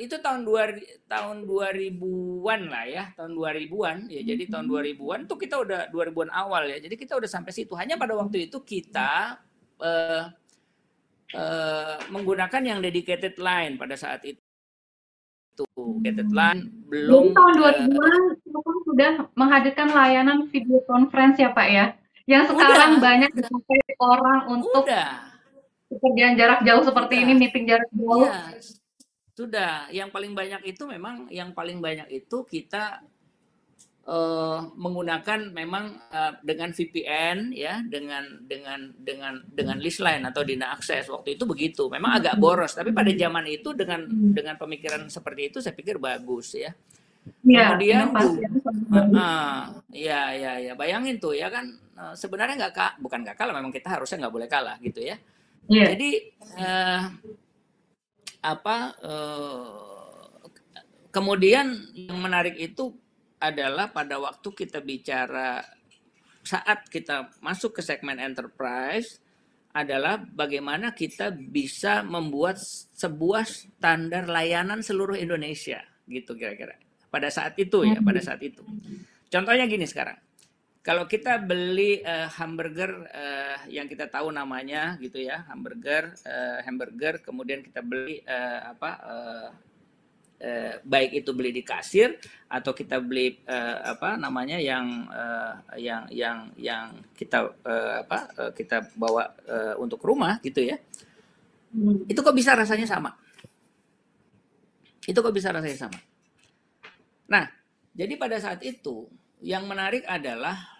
itu tahun dua tahun 2000-an lah ya, tahun 2000-an ya. Jadi tahun 2000-an itu kita udah 2000-an awal ya. Jadi kita udah sampai situ. Hanya pada waktu itu kita uh, uh, menggunakan yang dedicated line pada saat itu itu gated line belum tahun 2000-an uh, sudah menghadirkan layanan video conference ya Pak ya yang sekarang udah. banyak dipakai orang untuk udah. Pekerjaan jarak jauh seperti udah. ini meeting jarak jauh. Ya, sudah. Yang paling banyak itu memang yang paling banyak itu kita uh, menggunakan memang uh, dengan VPN ya dengan dengan dengan dengan list line atau dina akses. Waktu itu begitu. Memang agak boros tapi pada zaman itu dengan dengan pemikiran seperti itu saya pikir bagus ya. Ya, Kemudian uh, ya ya ya bayangin tuh ya kan uh, sebenarnya nggak kak bukan nggak kalah memang kita harusnya nggak boleh kalah gitu ya. Yeah. Jadi uh, apa uh, kemudian yang menarik itu adalah pada waktu kita bicara saat kita masuk ke segmen enterprise adalah bagaimana kita bisa membuat sebuah standar layanan seluruh Indonesia gitu kira-kira. Pada saat itu ya pada saat itu. Contohnya gini sekarang kalau kita beli uh, hamburger uh, yang kita tahu namanya gitu ya hamburger uh, hamburger kemudian kita beli uh, apa uh, eh, baik itu beli di kasir atau kita beli eh, apa namanya yang eh, yang yang yang kita eh, apa eh, kita bawa eh, untuk rumah gitu ya. Hmm. itu kok bisa rasanya sama? Itu kok bisa rasanya sama? Nah jadi pada saat itu yang menarik adalah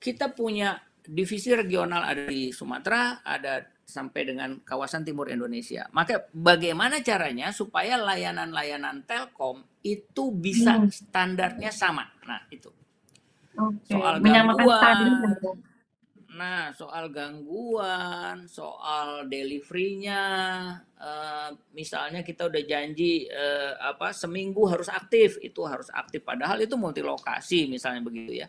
kita punya divisi regional ada di Sumatera ada sampai dengan kawasan timur Indonesia. Maka bagaimana caranya supaya layanan-layanan Telkom itu bisa hmm. standarnya sama? Nah, itu. Okay. Soal gangguan. Nah, soal gangguan, soal deliverynya, uh, misalnya kita udah janji uh, apa seminggu harus aktif, itu harus aktif. Padahal itu multi lokasi, misalnya begitu ya.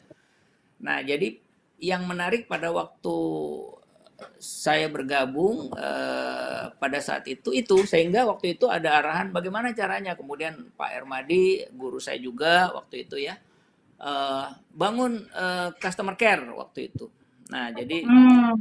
Nah, jadi yang menarik pada waktu saya bergabung uh, pada saat itu itu sehingga waktu itu ada arahan bagaimana caranya kemudian Pak Ermadi guru saya juga waktu itu ya uh, bangun uh, customer care waktu itu nah jadi hmm.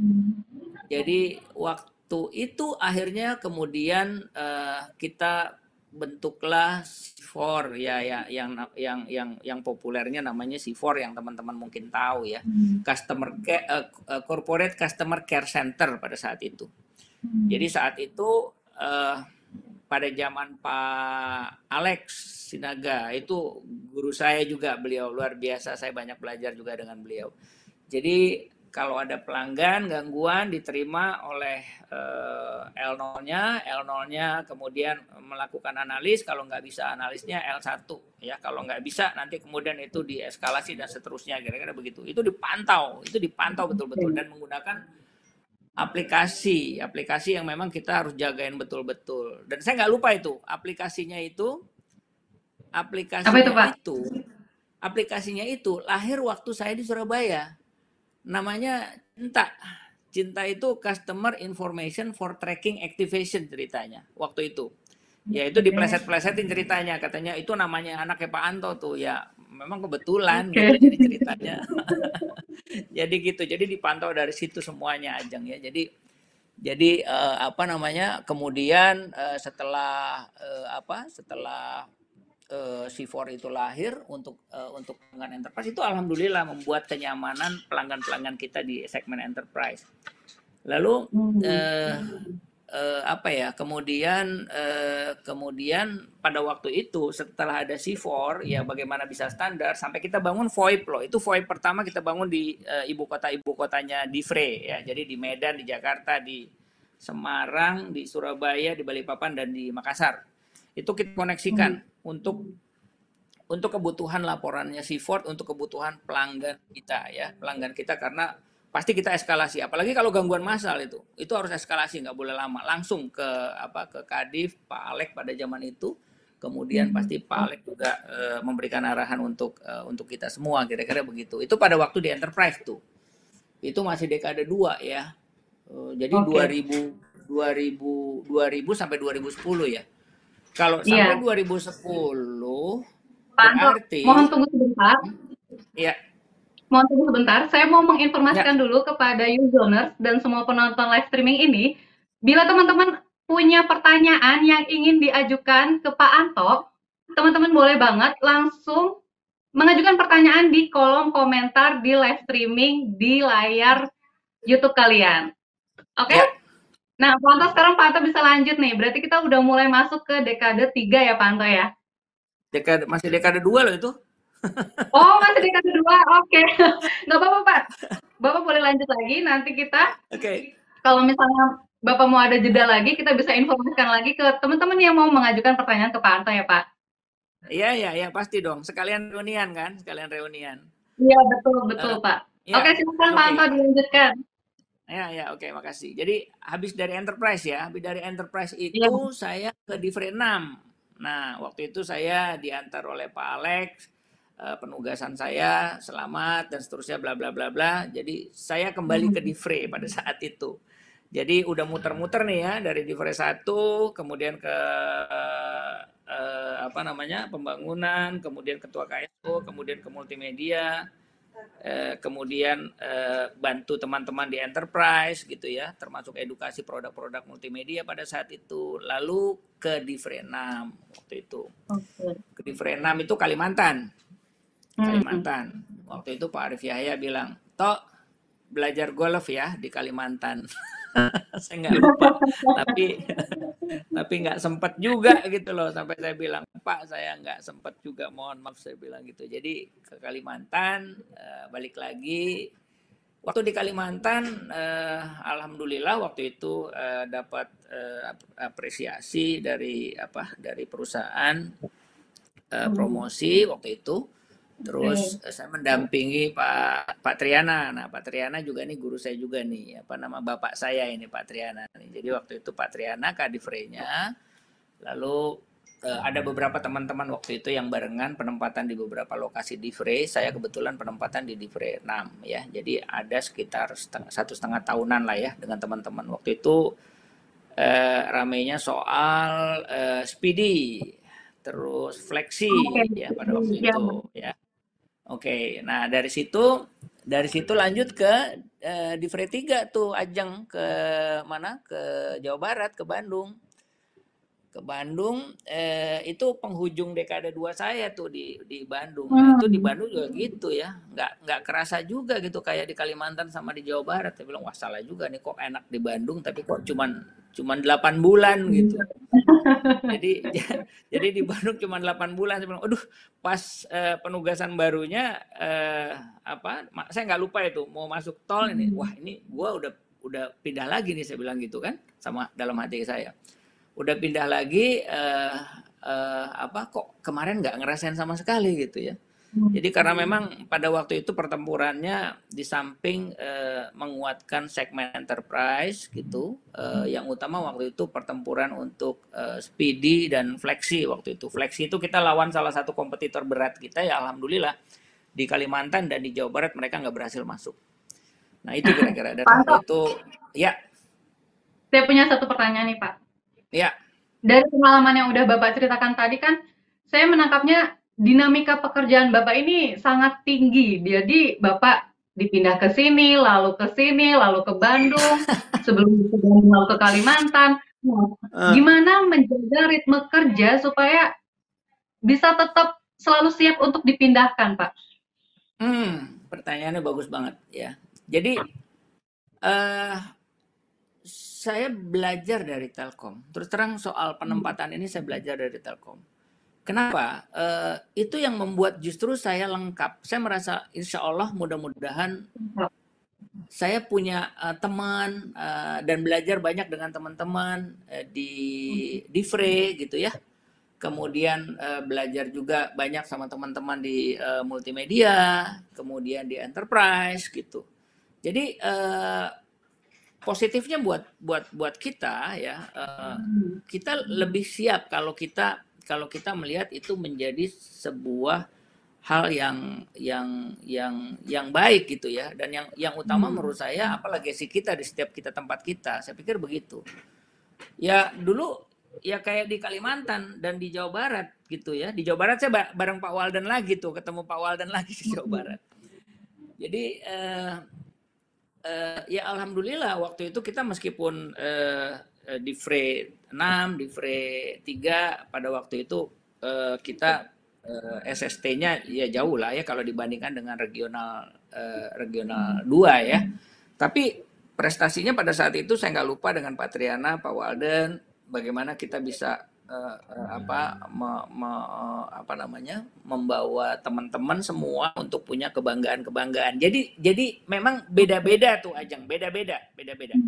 jadi waktu itu akhirnya kemudian uh, kita bentuklah C4 ya ya yang yang yang yang populernya namanya C4 yang teman-teman mungkin tahu ya. Hmm. Customer care, uh, corporate customer care center pada saat itu. Hmm. Jadi saat itu uh, pada zaman Pak Alex Sinaga itu guru saya juga beliau luar biasa saya banyak belajar juga dengan beliau. Jadi kalau ada pelanggan gangguan diterima oleh uh, L0-nya, L0-nya kemudian melakukan analis, kalau nggak bisa analisnya L1 ya, kalau nggak bisa nanti kemudian itu dieskalasi dan seterusnya. Kira-kira begitu. Itu dipantau, itu dipantau betul-betul. Dan menggunakan aplikasi, aplikasi yang memang kita harus jagain betul-betul. Dan saya nggak lupa itu, aplikasinya itu aplikasinya itu, Pak? itu aplikasinya itu lahir waktu saya di Surabaya namanya cinta. Cinta itu customer information for tracking activation ceritanya waktu itu. Ya itu dipleset-plesetin ceritanya katanya itu namanya anaknya Pak Anto tuh ya memang kebetulan okay. gitu jadi ceritanya. jadi gitu. Jadi dipantau dari situ semuanya Ajeng ya. Jadi jadi uh, apa namanya? Kemudian uh, setelah uh, apa? Setelah uh, C4 itu lahir untuk uh, untuk pelanggan enterprise itu alhamdulillah membuat kenyamanan pelanggan-pelanggan kita di segmen enterprise. Lalu uh, uh, apa ya? Kemudian uh, kemudian pada waktu itu setelah ada C4 ya bagaimana bisa standar sampai kita bangun VoIP loh. Itu VoIP pertama kita bangun di uh, ibu kota ibu kotanya Divre ya. Jadi di Medan, di Jakarta, di Semarang, di Surabaya, di Balikpapan dan di Makassar. Itu kita koneksikan hmm. untuk untuk kebutuhan laporannya Seaford, untuk kebutuhan pelanggan kita ya, pelanggan kita karena pasti kita eskalasi. Apalagi kalau gangguan massal itu, itu harus eskalasi, nggak boleh lama. Langsung ke apa ke Kadif, Pak Alek pada zaman itu. Kemudian hmm. pasti Pak Alek juga e, memberikan arahan untuk e, untuk kita semua, kira-kira begitu. Itu pada waktu di enterprise tuh. Itu masih dekade 2 ya. Uh, jadi okay. 2000 2000 2000 sampai 2010 ya. Kalau yeah. sampai 2010 Pak berarti mohon tunggu sebentar. Iya. Mohon tunggu sebentar. Saya mau menginformasikan ya. dulu kepada users dan semua penonton live streaming ini, bila teman-teman punya pertanyaan yang ingin diajukan ke Pak Anto, teman-teman boleh banget langsung mengajukan pertanyaan di kolom komentar di live streaming di layar YouTube kalian. Oke? Okay? Ya. Nah, Pak Anto sekarang Pak Anto bisa lanjut nih. Berarti kita udah mulai masuk ke dekade 3 ya Pak Anto ya? Dekade, masih dekade 2 loh itu. oh, masih dekade 2. Oke. Okay. Nggak apa-apa Pak. Bapak boleh lanjut lagi. Nanti kita, Oke. Okay. kalau misalnya Bapak mau ada jeda lagi, kita bisa informasikan lagi ke teman-teman yang mau mengajukan pertanyaan ke Pak Anto ya Pak? Iya, iya, iya. Pasti dong. Sekalian reunian kan? Sekalian reunian. Iya, betul, betul uh, Pak. Ya. Oke, silakan okay. Pak Anto dilanjutkan. Ya, ya, oke, okay, makasih. Jadi habis dari enterprise ya, habis dari enterprise itu ya. saya ke Divre 6. Nah, waktu itu saya diantar oleh Pak Alex, eh, penugasan saya selamat dan seterusnya bla bla bla bla. Jadi saya kembali ke Divre pada saat itu. Jadi udah muter-muter nih ya dari Divre 1 kemudian ke eh, apa namanya? pembangunan, kemudian ketua KSO, kemudian ke multimedia, Eh, kemudian eh, bantu teman-teman di enterprise gitu ya, termasuk edukasi produk-produk multimedia pada saat itu. Lalu ke Divre 6 waktu itu. Okay. Ke Divre 6 itu Kalimantan. Hmm. Kalimantan. Waktu itu Pak Arif Yahya bilang, "Tok, belajar golf ya di Kalimantan." saya nggak lupa. Tapi tapi nggak sempat juga gitu loh sampai saya bilang pak saya nggak sempat juga mohon maaf saya bilang gitu. Jadi ke Kalimantan uh, balik lagi. Waktu di Kalimantan uh, alhamdulillah waktu itu uh, dapat uh, apresiasi dari apa dari perusahaan uh, promosi waktu itu Terus okay. saya mendampingi Pak Pak Triana. Nah, Pak Triana juga nih guru saya juga nih. Apa nama bapak saya ini Pak Triana. Jadi waktu itu Pak Triana kadifrenya. Lalu eh, ada beberapa teman-teman waktu itu yang barengan penempatan di beberapa lokasi di Divre. Saya kebetulan penempatan di Divre 6 ya. Jadi ada sekitar setengah, satu setengah tahunan lah ya dengan teman-teman. Waktu itu eh, ramainya soal eh, speedy terus fleksi okay. ya pada waktu ya. itu ya Oke, nah dari situ dari situ lanjut ke uh, di Free 3 tuh ajeng ke mana? Ke Jawa Barat, ke Bandung. Ke Bandung eh, itu penghujung dekade dua saya tuh di di Bandung. Nah, itu di hmm. Bandung juga gitu ya. Nggak nggak kerasa juga gitu kayak di Kalimantan sama di Jawa Barat. Saya bilang wah salah juga nih kok enak di Bandung tapi kok cuman cuman 8 bulan gitu. jadi jadi di Bandung cuma 8 bulan saya bilang, aduh pas uh, penugasan barunya uh, apa saya nggak lupa itu mau masuk tol ini. Hmm. Wah, ini gua udah udah pindah lagi nih saya bilang gitu kan sama dalam hati saya. Udah pindah lagi uh, uh, apa kok kemarin nggak ngerasain sama sekali gitu ya. Hmm. Jadi karena memang pada waktu itu pertempurannya di samping uh, menguatkan segmen enterprise gitu, uh, yang utama waktu itu pertempuran untuk uh, speedy dan flexi waktu itu. Flexi itu kita lawan salah satu kompetitor berat kita ya alhamdulillah di Kalimantan dan di Jawa Barat mereka nggak berhasil masuk. Nah itu kira-kira waktu itu ya. Saya punya satu pertanyaan nih Pak. Ya. Dari pengalaman yang udah Bapak ceritakan tadi kan, saya menangkapnya dinamika pekerjaan Bapak ini sangat tinggi. Jadi Bapak dipindah ke sini, lalu ke sini, lalu ke Bandung, sebelum ke Bandung lalu ke Kalimantan. Nah, uh. Gimana menjaga ritme kerja supaya bisa tetap selalu siap untuk dipindahkan, Pak? Hmm, pertanyaannya bagus banget ya. Jadi uh, saya belajar dari Telkom. Terus terang soal penempatan ini saya belajar dari Telkom. Kenapa? Uh, itu yang membuat justru saya lengkap. Saya merasa insya Allah mudah-mudahan saya punya uh, teman uh, dan belajar banyak dengan teman-teman uh, di di Free gitu ya kemudian uh, belajar juga banyak sama teman-teman di uh, multimedia, kemudian di enterprise gitu. Jadi uh, positifnya buat buat buat kita ya, uh, kita lebih siap kalau kita kalau kita melihat itu menjadi sebuah hal yang yang yang yang baik gitu ya dan yang yang utama hmm. menurut saya apalagi si kita di setiap kita tempat kita saya pikir begitu ya dulu ya kayak di Kalimantan dan di Jawa Barat gitu ya. Di Jawa Barat saya bareng Pak Walden lagi tuh, ketemu Pak Walden lagi di Jawa Barat. Jadi uh, uh, ya alhamdulillah waktu itu kita meskipun uh, di Free 6, di Free 3 pada waktu itu uh, kita uh, SST-nya ya jauh lah ya kalau dibandingkan dengan regional uh, regional 2 ya. Tapi prestasinya pada saat itu saya nggak lupa dengan Pak Triana, Pak Walden, bagaimana kita bisa uh, uh, apa me, me, apa namanya membawa teman-teman semua untuk punya kebanggaan-kebanggaan. Jadi jadi memang beda-beda tuh ajang, beda-beda, beda-beda.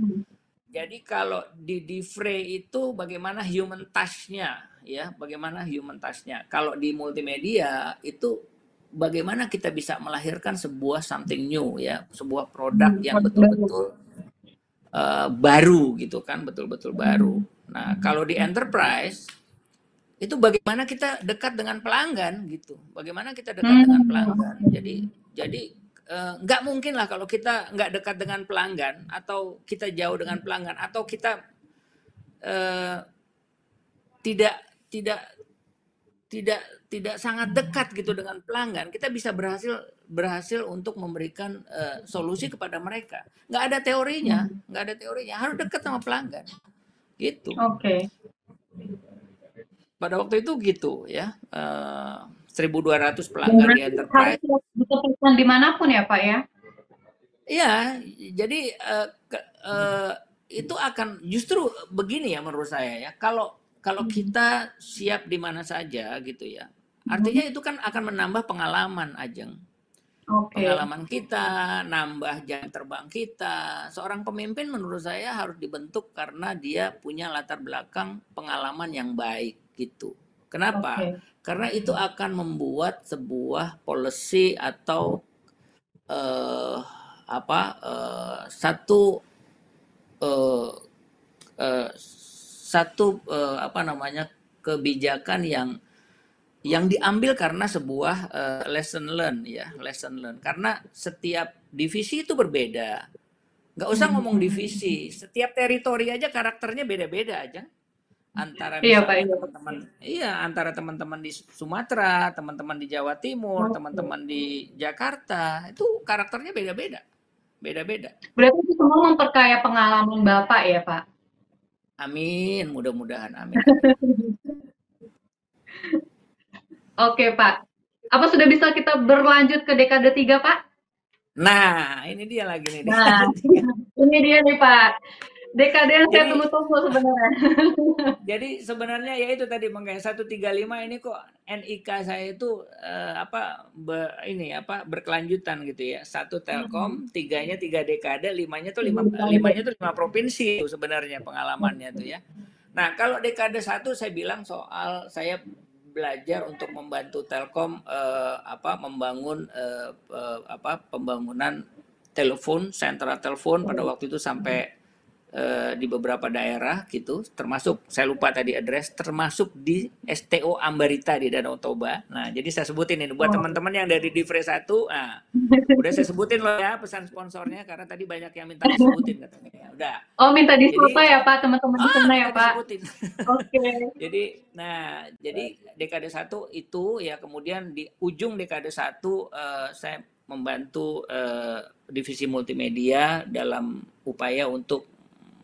Jadi kalau di di Free itu bagaimana human touch-nya ya, bagaimana human touch-nya. Kalau di multimedia itu bagaimana kita bisa melahirkan sebuah something new ya, sebuah produk yang betul-betul uh, baru gitu kan, betul-betul baru. Nah, kalau di enterprise itu bagaimana kita dekat dengan pelanggan gitu. Bagaimana kita dekat hmm. dengan pelanggan. Jadi jadi eh, nggak uh, mungkin lah kalau kita nggak dekat dengan pelanggan atau kita jauh dengan pelanggan atau kita uh, tidak tidak tidak tidak sangat dekat gitu dengan pelanggan, kita bisa berhasil berhasil untuk memberikan uh, solusi kepada mereka. Nggak ada teorinya, hmm. nggak ada teorinya. Harus dekat sama pelanggan. Gitu. Oke. Okay. Pada waktu itu gitu ya. Uh, eh, 1.200 pelanggan di enterprise. Bisa di mana pun ya Pak ya? Iya, jadi uh, ke, uh, itu akan justru begini ya menurut saya ya. Kalau kalau hmm. kita siap di mana saja gitu ya, artinya hmm. itu kan akan menambah pengalaman ajeng okay. pengalaman kita, nambah jam terbang kita. Seorang pemimpin menurut saya harus dibentuk karena dia punya latar belakang pengalaman yang baik gitu. Kenapa? Okay. Karena itu akan membuat sebuah policy atau uh, apa uh, satu uh, uh, satu uh, apa namanya kebijakan yang yang diambil karena sebuah uh, lesson learn ya lesson learn. Karena setiap divisi itu berbeda. Nggak usah hmm. ngomong divisi setiap teritori aja karakternya beda-beda aja antara iya, iya. teman-teman iya antara teman-teman di Sumatera teman-teman di Jawa Timur teman-teman di Jakarta itu karakternya beda-beda beda-beda. Berarti itu semua memperkaya pengalaman bapak ya pak Amin mudah-mudahan amin. Oke, Pak. Apa sudah bisa kita berlanjut ke dekade 3, Pak? Nah, ini dia lagi nih. Nah, ini dia nih, Pak. Dekade yang jadi, saya tunggu-tunggu sebenarnya. jadi sebenarnya ya itu tadi makanya 135 ini kok NIK saya itu uh, apa be, ini apa berkelanjutan gitu ya. Satu Telkom, hmm. tiganya tiga dekade, limanya tuh lima limanya tuh lima provinsi itu sebenarnya pengalamannya tuh ya. Nah, kalau dekade satu saya bilang soal saya belajar untuk membantu Telkom uh, apa membangun uh, uh, apa pembangunan telepon sentra telepon pada waktu itu sampai uh, di beberapa daerah gitu, termasuk saya lupa tadi address, termasuk di STO Ambarita di Danau Toba. Nah, jadi saya sebutin ini buat oh. teman-teman yang dari Divre 1, nah, udah saya sebutin loh ya pesan sponsornya karena tadi banyak yang minta disebutin katanya. Ya, udah. Oh, minta disebut ya Pak, teman-teman di sana ya Pak. Oke. Okay. jadi, nah, jadi dekade satu itu ya kemudian di ujung dekade satu uh, saya membantu uh, divisi multimedia dalam upaya untuk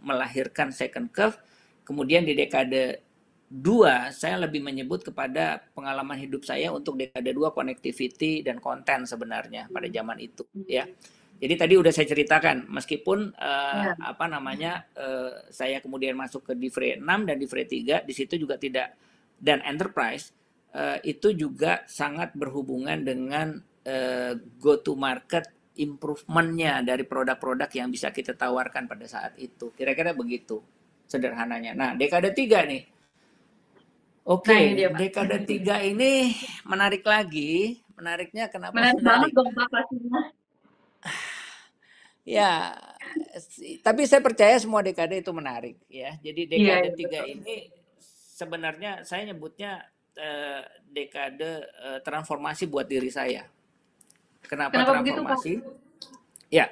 melahirkan second curve. Kemudian di dekade dua, saya lebih menyebut kepada pengalaman hidup saya untuk dekade dua connectivity dan konten sebenarnya pada zaman itu, ya. Jadi tadi udah saya ceritakan, meskipun uh, ya. apa namanya uh, saya kemudian masuk ke Divre 6 dan Divre 3, di situ juga tidak dan enterprise uh, itu juga sangat berhubungan dengan uh, go to market improvementnya dari produk-produk yang bisa kita tawarkan pada saat itu. Kira-kira begitu sederhananya. Nah, dekade tiga nih. Oke, okay, nah, dekade tiga ini menarik lagi. Menariknya kenapa? Menarik, menarik? banget dong Pak pastinya. Ya, tapi saya percaya semua dekade itu menarik ya. Jadi iya, dekade ya, tiga betul. ini sebenarnya saya nyebutnya uh, dekade uh, transformasi buat diri saya. Kenapa, Kenapa transformasi? Begitu, Ya,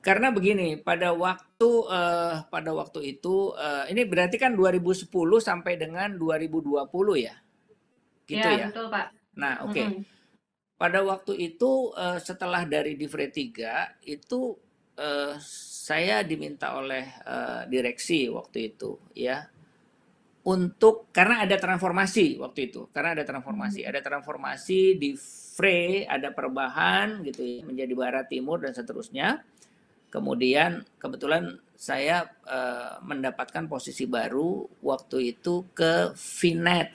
karena begini pada waktu uh, pada waktu itu uh, ini berarti kan 2010 sampai dengan 2020 ya, gitu ya. ya? betul pak. Nah, oke. Okay. Mm -hmm. Pada waktu itu uh, setelah dari Divre 3 itu uh, saya diminta oleh uh, direksi waktu itu ya untuk karena ada transformasi waktu itu karena ada transformasi hmm. ada transformasi di Frey ada perubahan gitu ya menjadi barat timur dan seterusnya kemudian kebetulan saya uh, mendapatkan posisi baru waktu itu ke Finet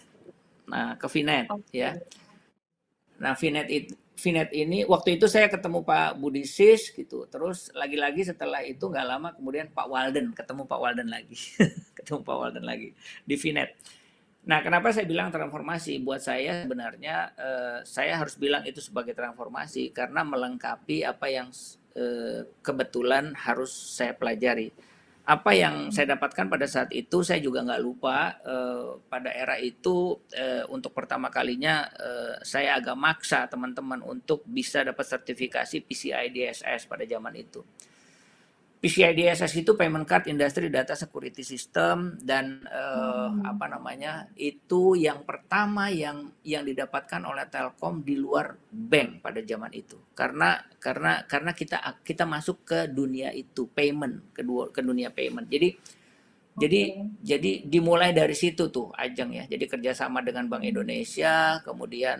nah ke Finet okay. ya nah Finet itu Vinet ini waktu itu saya ketemu Pak Budi Sis gitu. Terus lagi-lagi setelah itu nggak lama kemudian Pak Walden ketemu Pak Walden lagi. ketemu Pak Walden lagi di Vinet. Nah, kenapa saya bilang transformasi? Buat saya sebenarnya eh, saya harus bilang itu sebagai transformasi karena melengkapi apa yang eh, kebetulan harus saya pelajari apa yang saya dapatkan pada saat itu saya juga nggak lupa eh, pada era itu eh, untuk pertama kalinya eh, saya agak maksa teman-teman untuk bisa dapat sertifikasi PCI DSS pada zaman itu. PCI DSS itu Payment Card Industry Data Security System dan uh, hmm. apa namanya itu yang pertama yang yang didapatkan oleh Telkom di luar bank pada zaman itu karena karena karena kita kita masuk ke dunia itu payment kedua ke dunia payment jadi okay. jadi jadi dimulai dari situ tuh ajeng ya jadi kerjasama dengan Bank Indonesia kemudian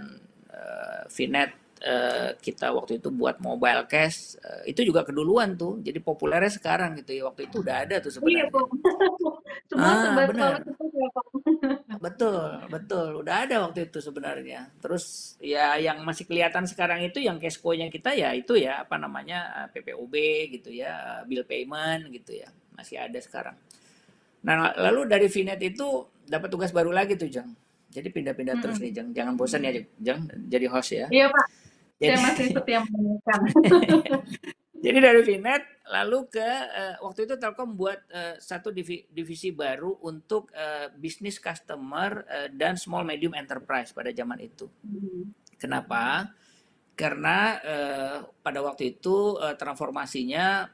uh, Finet Uh, kita waktu itu buat mobile cash uh, itu juga keduluan tuh jadi populernya sekarang gitu ya waktu itu udah ada tuh sebenarnya. Iya, Semua ah, benar. Ya, betul betul udah ada waktu itu sebenarnya. Terus ya yang masih kelihatan sekarang itu yang cash nya kita ya itu ya apa namanya eh, PPOB gitu ya bill payment gitu ya masih ada sekarang. Nah lalu dari Vinet itu dapat tugas baru lagi tuh Jang. Jadi pindah-pindah -hmm. terus nih Jang. Jangan bosan ya Jang jadi host ya. Iya Pak jadi, saya masih setia mendengarkan. Jadi dari Vinet lalu ke uh, waktu itu Telkom buat uh, satu divi divisi baru untuk uh, bisnis customer uh, dan small medium enterprise pada zaman itu. Hmm. Kenapa? Karena uh, pada waktu itu uh, transformasinya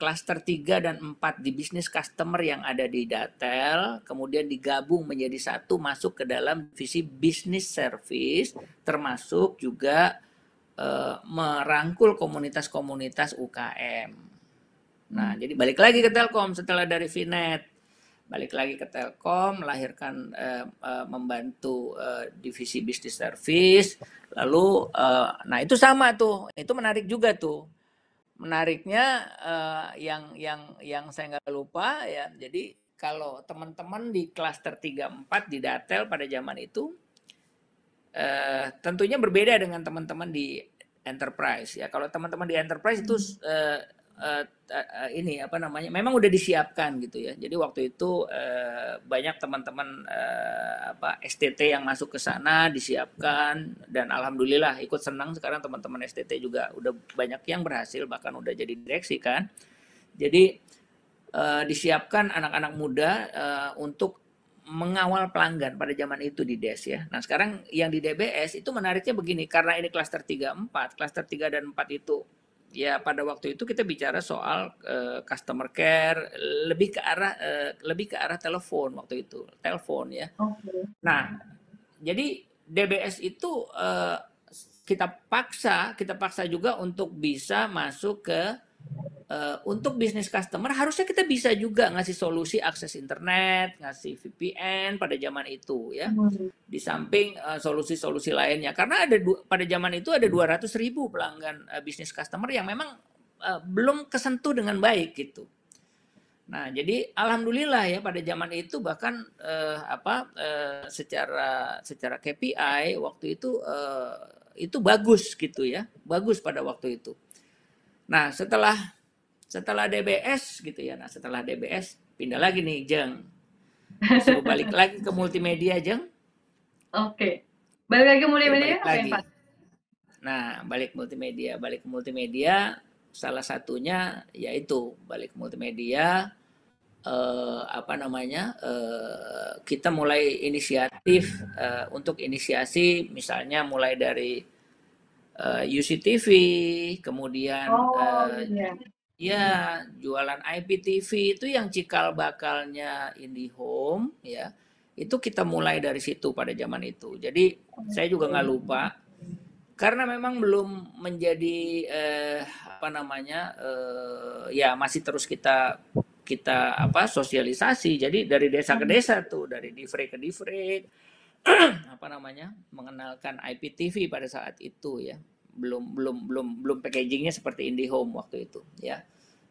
klaster uh, 3 dan 4 di bisnis customer yang ada di Datel kemudian digabung menjadi satu masuk ke dalam divisi bisnis service termasuk juga uh, merangkul komunitas-komunitas UKM. Nah, hmm. jadi balik lagi ke Telkom setelah dari Vinet, balik lagi ke Telkom, melahirkan uh, uh, membantu uh, divisi bisnis service, lalu, uh, nah itu sama tuh, itu menarik juga tuh. Menariknya uh, yang yang yang saya nggak lupa ya, jadi kalau teman-teman di klaster 3 4 di Datel pada zaman itu uh, tentunya berbeda dengan teman-teman di enterprise ya. Kalau teman-teman di enterprise itu uh, uh, uh, ini apa namanya? Memang udah disiapkan gitu ya. Jadi waktu itu uh, banyak teman-teman uh, apa STT yang masuk ke sana disiapkan dan alhamdulillah ikut senang sekarang teman-teman STT juga udah banyak yang berhasil bahkan udah jadi direksi kan. Jadi uh, disiapkan anak-anak muda uh, untuk mengawal pelanggan pada zaman itu di DES ya. Nah, sekarang yang di DBS itu menariknya begini, karena ini klaster 3 4, klaster 3 dan 4 itu ya pada waktu itu kita bicara soal uh, customer care lebih ke arah uh, lebih ke arah telepon waktu itu, telepon ya. Okay. Nah, jadi DBS itu uh, kita paksa, kita paksa juga untuk bisa masuk ke uh, untuk bisnis customer harusnya kita bisa juga ngasih solusi akses internet, ngasih VPN pada zaman itu ya. Hmm. Di samping uh, solusi-solusi lainnya karena ada pada zaman itu ada 200 ribu pelanggan uh, bisnis customer yang memang uh, belum kesentuh dengan baik gitu. Nah, jadi alhamdulillah ya pada zaman itu bahkan uh, apa uh, secara secara KPI waktu itu uh, itu bagus gitu ya. Bagus pada waktu itu. Nah, setelah setelah DBS gitu ya. Nah, setelah DBS pindah lagi nih, Jeng. Suruh balik lagi ke multimedia, Jeng. Oke. Balik lagi ke multimedia balik lagi. Nah, balik multimedia, balik ke multimedia salah satunya yaitu balik ke multimedia eh, apa namanya? Eh, kita mulai inisiatif eh, untuk inisiasi misalnya mulai dari uh, eh, UCTV, kemudian oh, uh, iya. Ya, jualan IPTV itu yang cikal bakalnya IndiHome ya. Itu kita mulai dari situ pada zaman itu. Jadi saya juga nggak lupa karena memang belum menjadi eh, apa namanya eh, ya masih terus kita kita apa sosialisasi. Jadi dari desa ke desa tuh, dari divre ke divre apa namanya mengenalkan IPTV pada saat itu ya belum belum belum belum packagingnya seperti IndiHome waktu itu ya.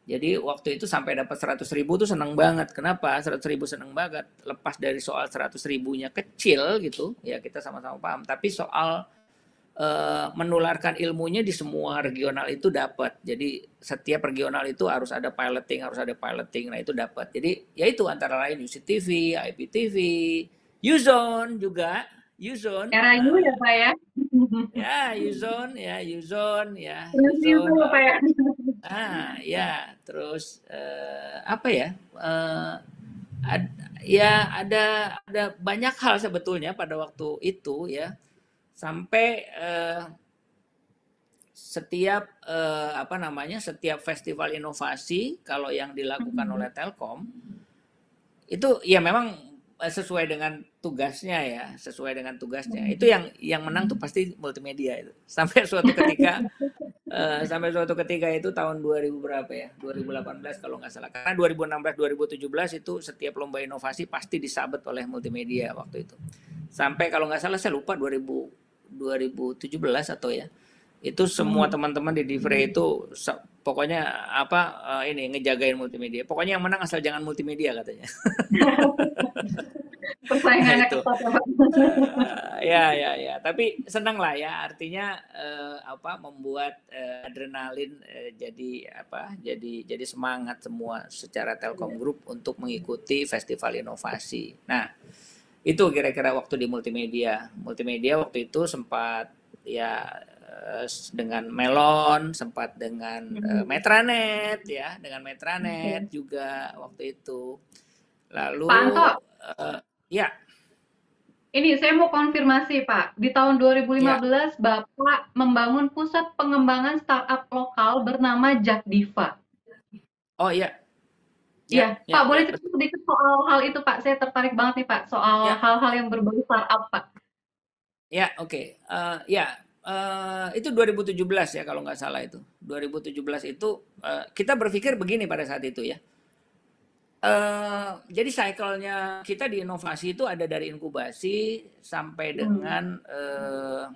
Jadi waktu itu sampai dapat 100 ribu tuh seneng banget. Kenapa? 100 ribu seneng banget. Lepas dari soal 100 ribunya kecil gitu ya kita sama-sama paham. Tapi soal uh, menularkan ilmunya di semua regional itu dapat. Jadi setiap regional itu harus ada piloting harus ada piloting. Nah itu dapat. Jadi ya itu antara lain UCTV IPTV Uzone juga Uzone era U ya Pak ya? Ya Uzone ya Uzone ya Uzone Pak ya? Ah ya terus uh, apa ya? Uh, ad, ya ada ada banyak hal sebetulnya pada waktu itu ya. Sampai uh, setiap uh, apa namanya setiap festival inovasi kalau yang dilakukan mm-hmm. oleh Telkom itu ya memang sesuai dengan tugasnya ya, sesuai dengan tugasnya. Itu yang yang menang tuh pasti multimedia itu. Sampai suatu ketika uh, sampai suatu ketika itu tahun 2000 berapa ya? 2018 kalau nggak salah. Karena 2016 2017 itu setiap lomba inovasi pasti disabet oleh multimedia waktu itu. Sampai kalau nggak salah saya lupa 2000 2017 atau ya. Itu semua teman-teman di Divre itu pokoknya apa uh, ini ngejagain multimedia. Pokoknya yang menang asal jangan multimedia katanya. persaingannya itu. ya ya ya tapi senang lah ya artinya uh, apa membuat uh, adrenalin uh, jadi apa jadi jadi semangat semua secara Telkom iya. Group untuk mengikuti festival inovasi nah itu kira-kira waktu di multimedia multimedia waktu itu sempat ya dengan Melon sempat dengan uh, Metranet ya dengan Metranet juga waktu itu lalu Pak uh, Ya. Ini saya mau konfirmasi Pak. Di tahun 2015 ya. Bapak membangun pusat pengembangan startup lokal bernama Jakdiva. Oh iya. Ya, ya, Pak ya, boleh ya. cerita sedikit soal hal itu Pak. Saya tertarik banget nih Pak soal ya. hal-hal yang berbau startup Pak. Ya oke. Okay. Uh, eh, ya uh, itu 2017 ya kalau nggak salah itu. 2017 itu uh, kita berpikir begini pada saat itu ya Uh, jadi cycle-nya kita di inovasi itu ada dari inkubasi sampai hmm. dengan uh,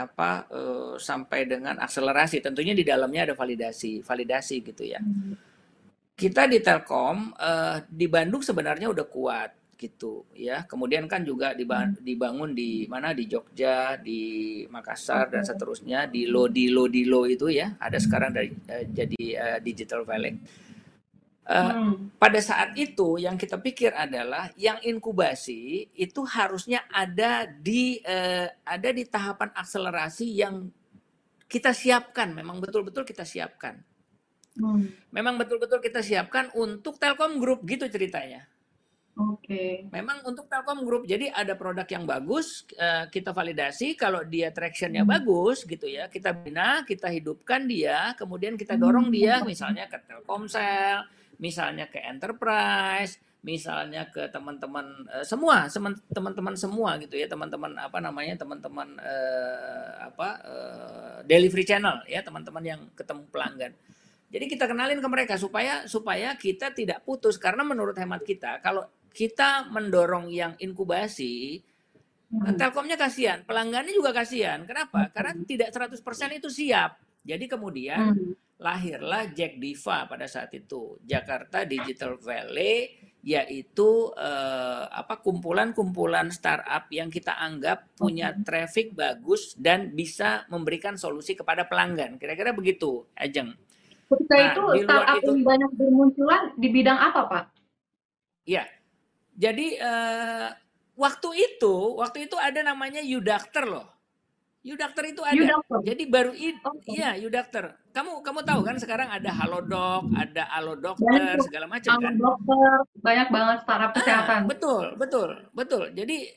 apa uh, sampai dengan akselerasi. Tentunya di dalamnya ada validasi, validasi gitu ya. Hmm. Kita di Telkom uh, di Bandung sebenarnya udah kuat gitu ya. Kemudian kan juga hmm. dibangun di mana di Jogja, di Makassar dan seterusnya di Lodi Lodi Lo itu ya. Ada sekarang dari uh, jadi uh, Digital Valley hmm. Pada saat itu yang kita pikir adalah yang inkubasi itu harusnya ada di uh, ada di tahapan akselerasi yang kita siapkan, memang betul-betul kita siapkan. Hmm. Memang betul-betul kita siapkan untuk Telkom Group gitu ceritanya. Oke. Okay. Memang untuk Telkom Group, jadi ada produk yang bagus, uh, kita validasi kalau dia tractionnya hmm. bagus gitu ya, kita bina, kita hidupkan dia, kemudian kita dorong hmm. dia misalnya ke Telkomsel, misalnya ke enterprise, misalnya ke teman-teman uh, semua, teman-teman semua gitu ya, teman-teman apa namanya, teman-teman uh, apa uh, delivery channel ya, teman-teman yang ketemu pelanggan. Jadi kita kenalin ke mereka supaya supaya kita tidak putus karena menurut hemat kita kalau kita mendorong yang inkubasi Hmm. Telkomnya kasihan, pelanggannya juga kasihan. Kenapa? Karena tidak 100% itu siap. Jadi kemudian Hmm. lahirlah Jack Diva pada saat itu, Jakarta Digital Valley yaitu eh, apa kumpulan-kumpulan startup yang kita anggap punya traffic bagus dan bisa memberikan solusi kepada pelanggan. Kira-kira begitu, Ajeng. Ketika Nah, itu startup itu- banyak bermunculan di bidang apa, Pak? Ya. Jadi eh, waktu itu, waktu itu ada namanya Udacter loh. Udacter itu ada. Udacter? Jadi baru itu, Oke. iya Udacter. Kamu kamu tahu kan sekarang ada Halodoc, ada Alo Banyak Dokter, segala macam kan. dokter, banyak banget startup Ah, kesehatan. betul, betul, betul. Jadi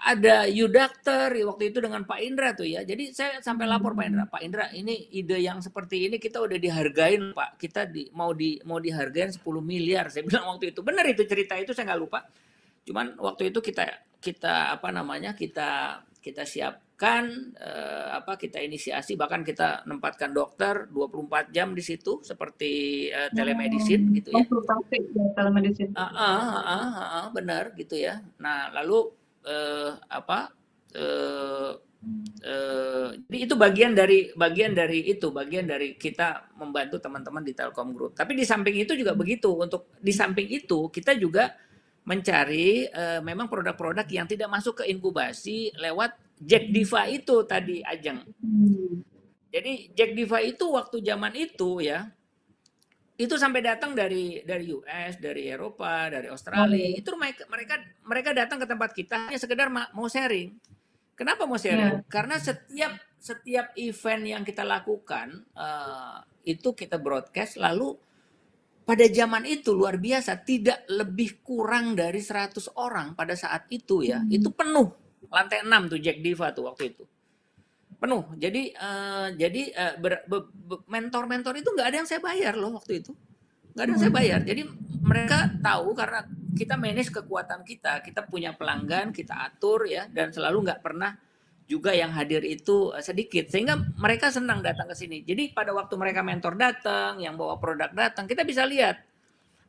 ada Udacter waktu itu dengan Pak Indra tuh ya. Jadi saya sampai lapor Pak Indra, Pak Indra ini ide yang seperti ini kita udah dihargain Pak. Kita di, mau di mau dihargain 10 miliar. Saya bilang waktu itu. Benar itu cerita itu saya nggak lupa. Cuman waktu itu kita kita apa namanya kita kita siapkan eh, apa kita inisiasi bahkan kita nempatkan dokter 24 jam di situ seperti eh, telemedicine gitu ya. Konsultasi ya, telemedicine. Ah, ah, ah, ah, ah, benar gitu ya. Nah, lalu eh, apa? Eh, eh, jadi itu bagian dari bagian dari itu, bagian dari kita membantu teman-teman di Telkom Group. Tapi di samping itu juga begitu. Untuk di samping itu kita juga mencari eh, memang produk-produk yang tidak masuk ke inkubasi lewat Jack Diva itu tadi Ajeng. Hmm. Jadi Jack Diva itu waktu zaman itu ya, itu sampai datang dari dari US, dari Eropa, dari Australia. Oh. Itu mereka mereka mereka datang ke tempat kita hanya sekedar ma- mau sharing. Kenapa mau sharing? Karena setiap setiap event yang kita lakukan eh, itu kita broadcast lalu pada zaman itu luar biasa tidak lebih kurang dari 100 orang pada saat itu ya. Hmm. Itu penuh. Lantai 6 tuh Jack Diva tuh waktu itu penuh. Jadi eh, jadi eh, mentor-mentor itu nggak ada yang saya bayar loh waktu itu. Nggak ada yang saya bayar. Jadi mereka tahu karena kita manage kekuatan kita, kita punya pelanggan, kita atur ya dan selalu nggak pernah juga yang hadir itu eh, sedikit sehingga mereka senang datang ke sini. Jadi pada waktu mereka mentor datang, yang bawa produk datang, kita bisa lihat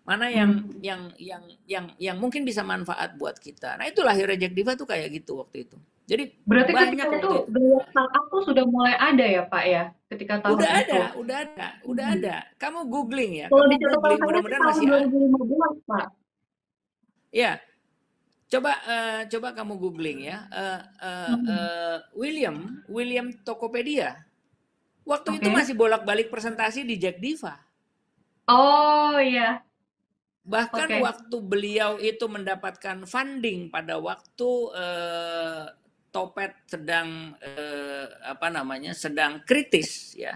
mana yang Hmm. yang yang yang yang mungkin bisa manfaat buat kita. Nah, itu lahirnya Jack Diva tuh kayak gitu waktu itu. Jadi Berarti banyak ketika itu itu. startup tuh sudah mulai ada ya, Pak ya? Ketika tahun Udah itu. ada, udah ada, udah Hmm. ada. Kamu googling ya, Kalau di catatan mudah-mudahan masih ada. 2015, Pak. Ya, coba eh, coba kamu googling ya. Eh, Hmm. eh, William, William Tokopedia. Waktu itu Oke. masih bolak-balik presentasi di Jack Diva. Oh iya. Bahkan Oke. waktu beliau itu mendapatkan funding pada waktu eh, Topet sedang eh, apa namanya sedang kritis ya.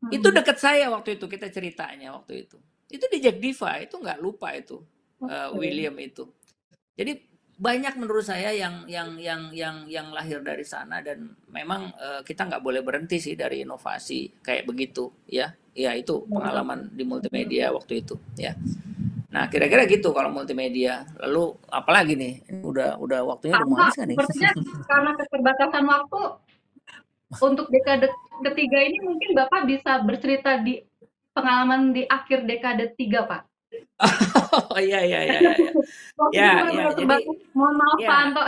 Hmm. Itu dekat saya waktu itu kita ceritanya waktu itu. Itu di Jack Diva itu nggak lupa itu eh, Oke. William itu. Jadi banyak menurut saya yang yang yang yang yang lahir dari sana dan memang eh, kita nggak boleh berhenti sih dari inovasi kayak begitu ya. Ya itu pengalaman di multimedia waktu itu ya. Nah kira-kira gitu kalau multimedia. Lalu apalagi nih? Ini Udah udah waktunya udah mau habis kan nih? sepertinya karena keterbatasan waktu untuk dekade ketiga ini mungkin Bapak bisa bercerita di pengalaman di akhir dekade tiga, Pak. Oh iya iya iya. iya. Ya, ya, jadi-. Mohon maaf, ya. Pak Anto.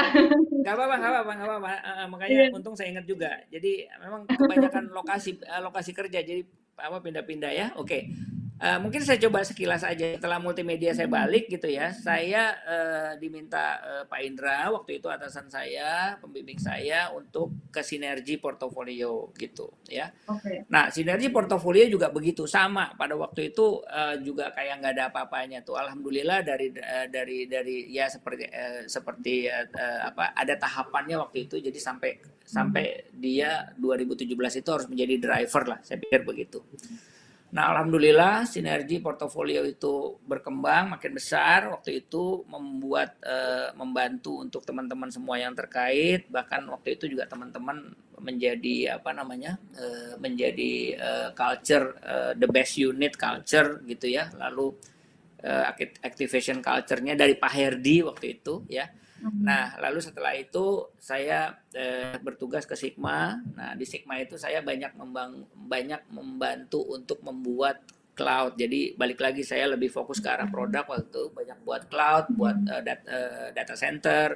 Gak apa-apa, gak apa-apa, gak apa-apa. Eh, makanya Iya. untung saya ingat juga. Jadi memang kebanyakan lokasi eh, lokasi kerja, jadi apa pindah-pindah ya. Oke. Eh, mungkin saya coba sekilas aja setelah multimedia saya balik gitu ya. Saya eh, diminta eh, Pak Indra waktu itu atasan saya, pembimbing saya untuk ke sinergi portofolio gitu ya. Oke. Nah, sinergi portofolio juga begitu sama. Pada waktu itu eh, juga kayak nggak ada apa-apanya tuh. Alhamdulillah dari eh, dari dari ya seperti eh, seperti eh, eh, apa ada tahapannya waktu itu. Jadi sampai sampai dia 2017 itu harus menjadi driver lah. Saya pikir begitu. Nah, alhamdulillah sinergi portofolio itu berkembang makin besar. Waktu itu membuat eh, membantu untuk teman-teman semua yang terkait. Bahkan waktu itu juga teman-teman menjadi apa namanya eh, menjadi eh, culture the best unit culture gitu ya. Lalu acti- activation culture-nya dari Pak Herdi waktu itu ya. Nah, lalu setelah itu saya eh, bertugas ke Sigma. Nah, di Sigma itu saya banyak membang banyak membantu untuk membuat cloud. Jadi balik lagi saya lebih fokus ke arah produk waktu itu banyak buat cloud, buat uh, dat, uh, data center.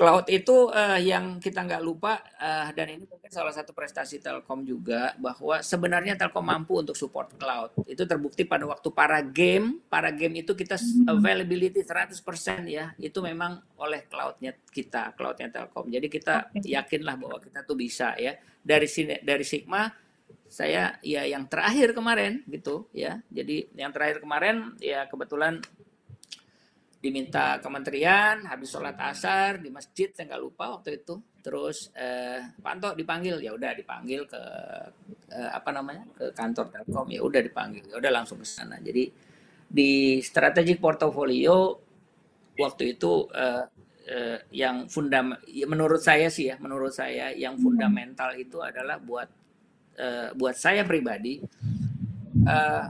Cloud itu uh, yang kita nggak lupa uh, dan ini mungkin salah satu prestasi Telkom juga bahwa sebenarnya Telkom mampu untuk support cloud. Itu terbukti pada waktu para game, para game itu kita availability 100% ya. Itu memang oleh cloudnya kita, cloudnya Telkom. Jadi kita yakinlah bahwa kita tuh bisa ya. Dari sini dari Sigma saya ya yang terakhir kemarin gitu ya. Jadi yang terakhir kemarin ya kebetulan diminta kementerian habis sholat asar di masjid saya nggak lupa waktu itu. Terus eh, Pak Anto dipanggil ya udah dipanggil ke eh, apa namanya ke kantor Telkom ya udah dipanggil ya udah langsung ke sana. Jadi di strategic portfolio waktu itu eh, eh, yang fundam ya menurut saya sih ya menurut saya yang fundamental itu adalah buat uh, buat saya pribadi uh,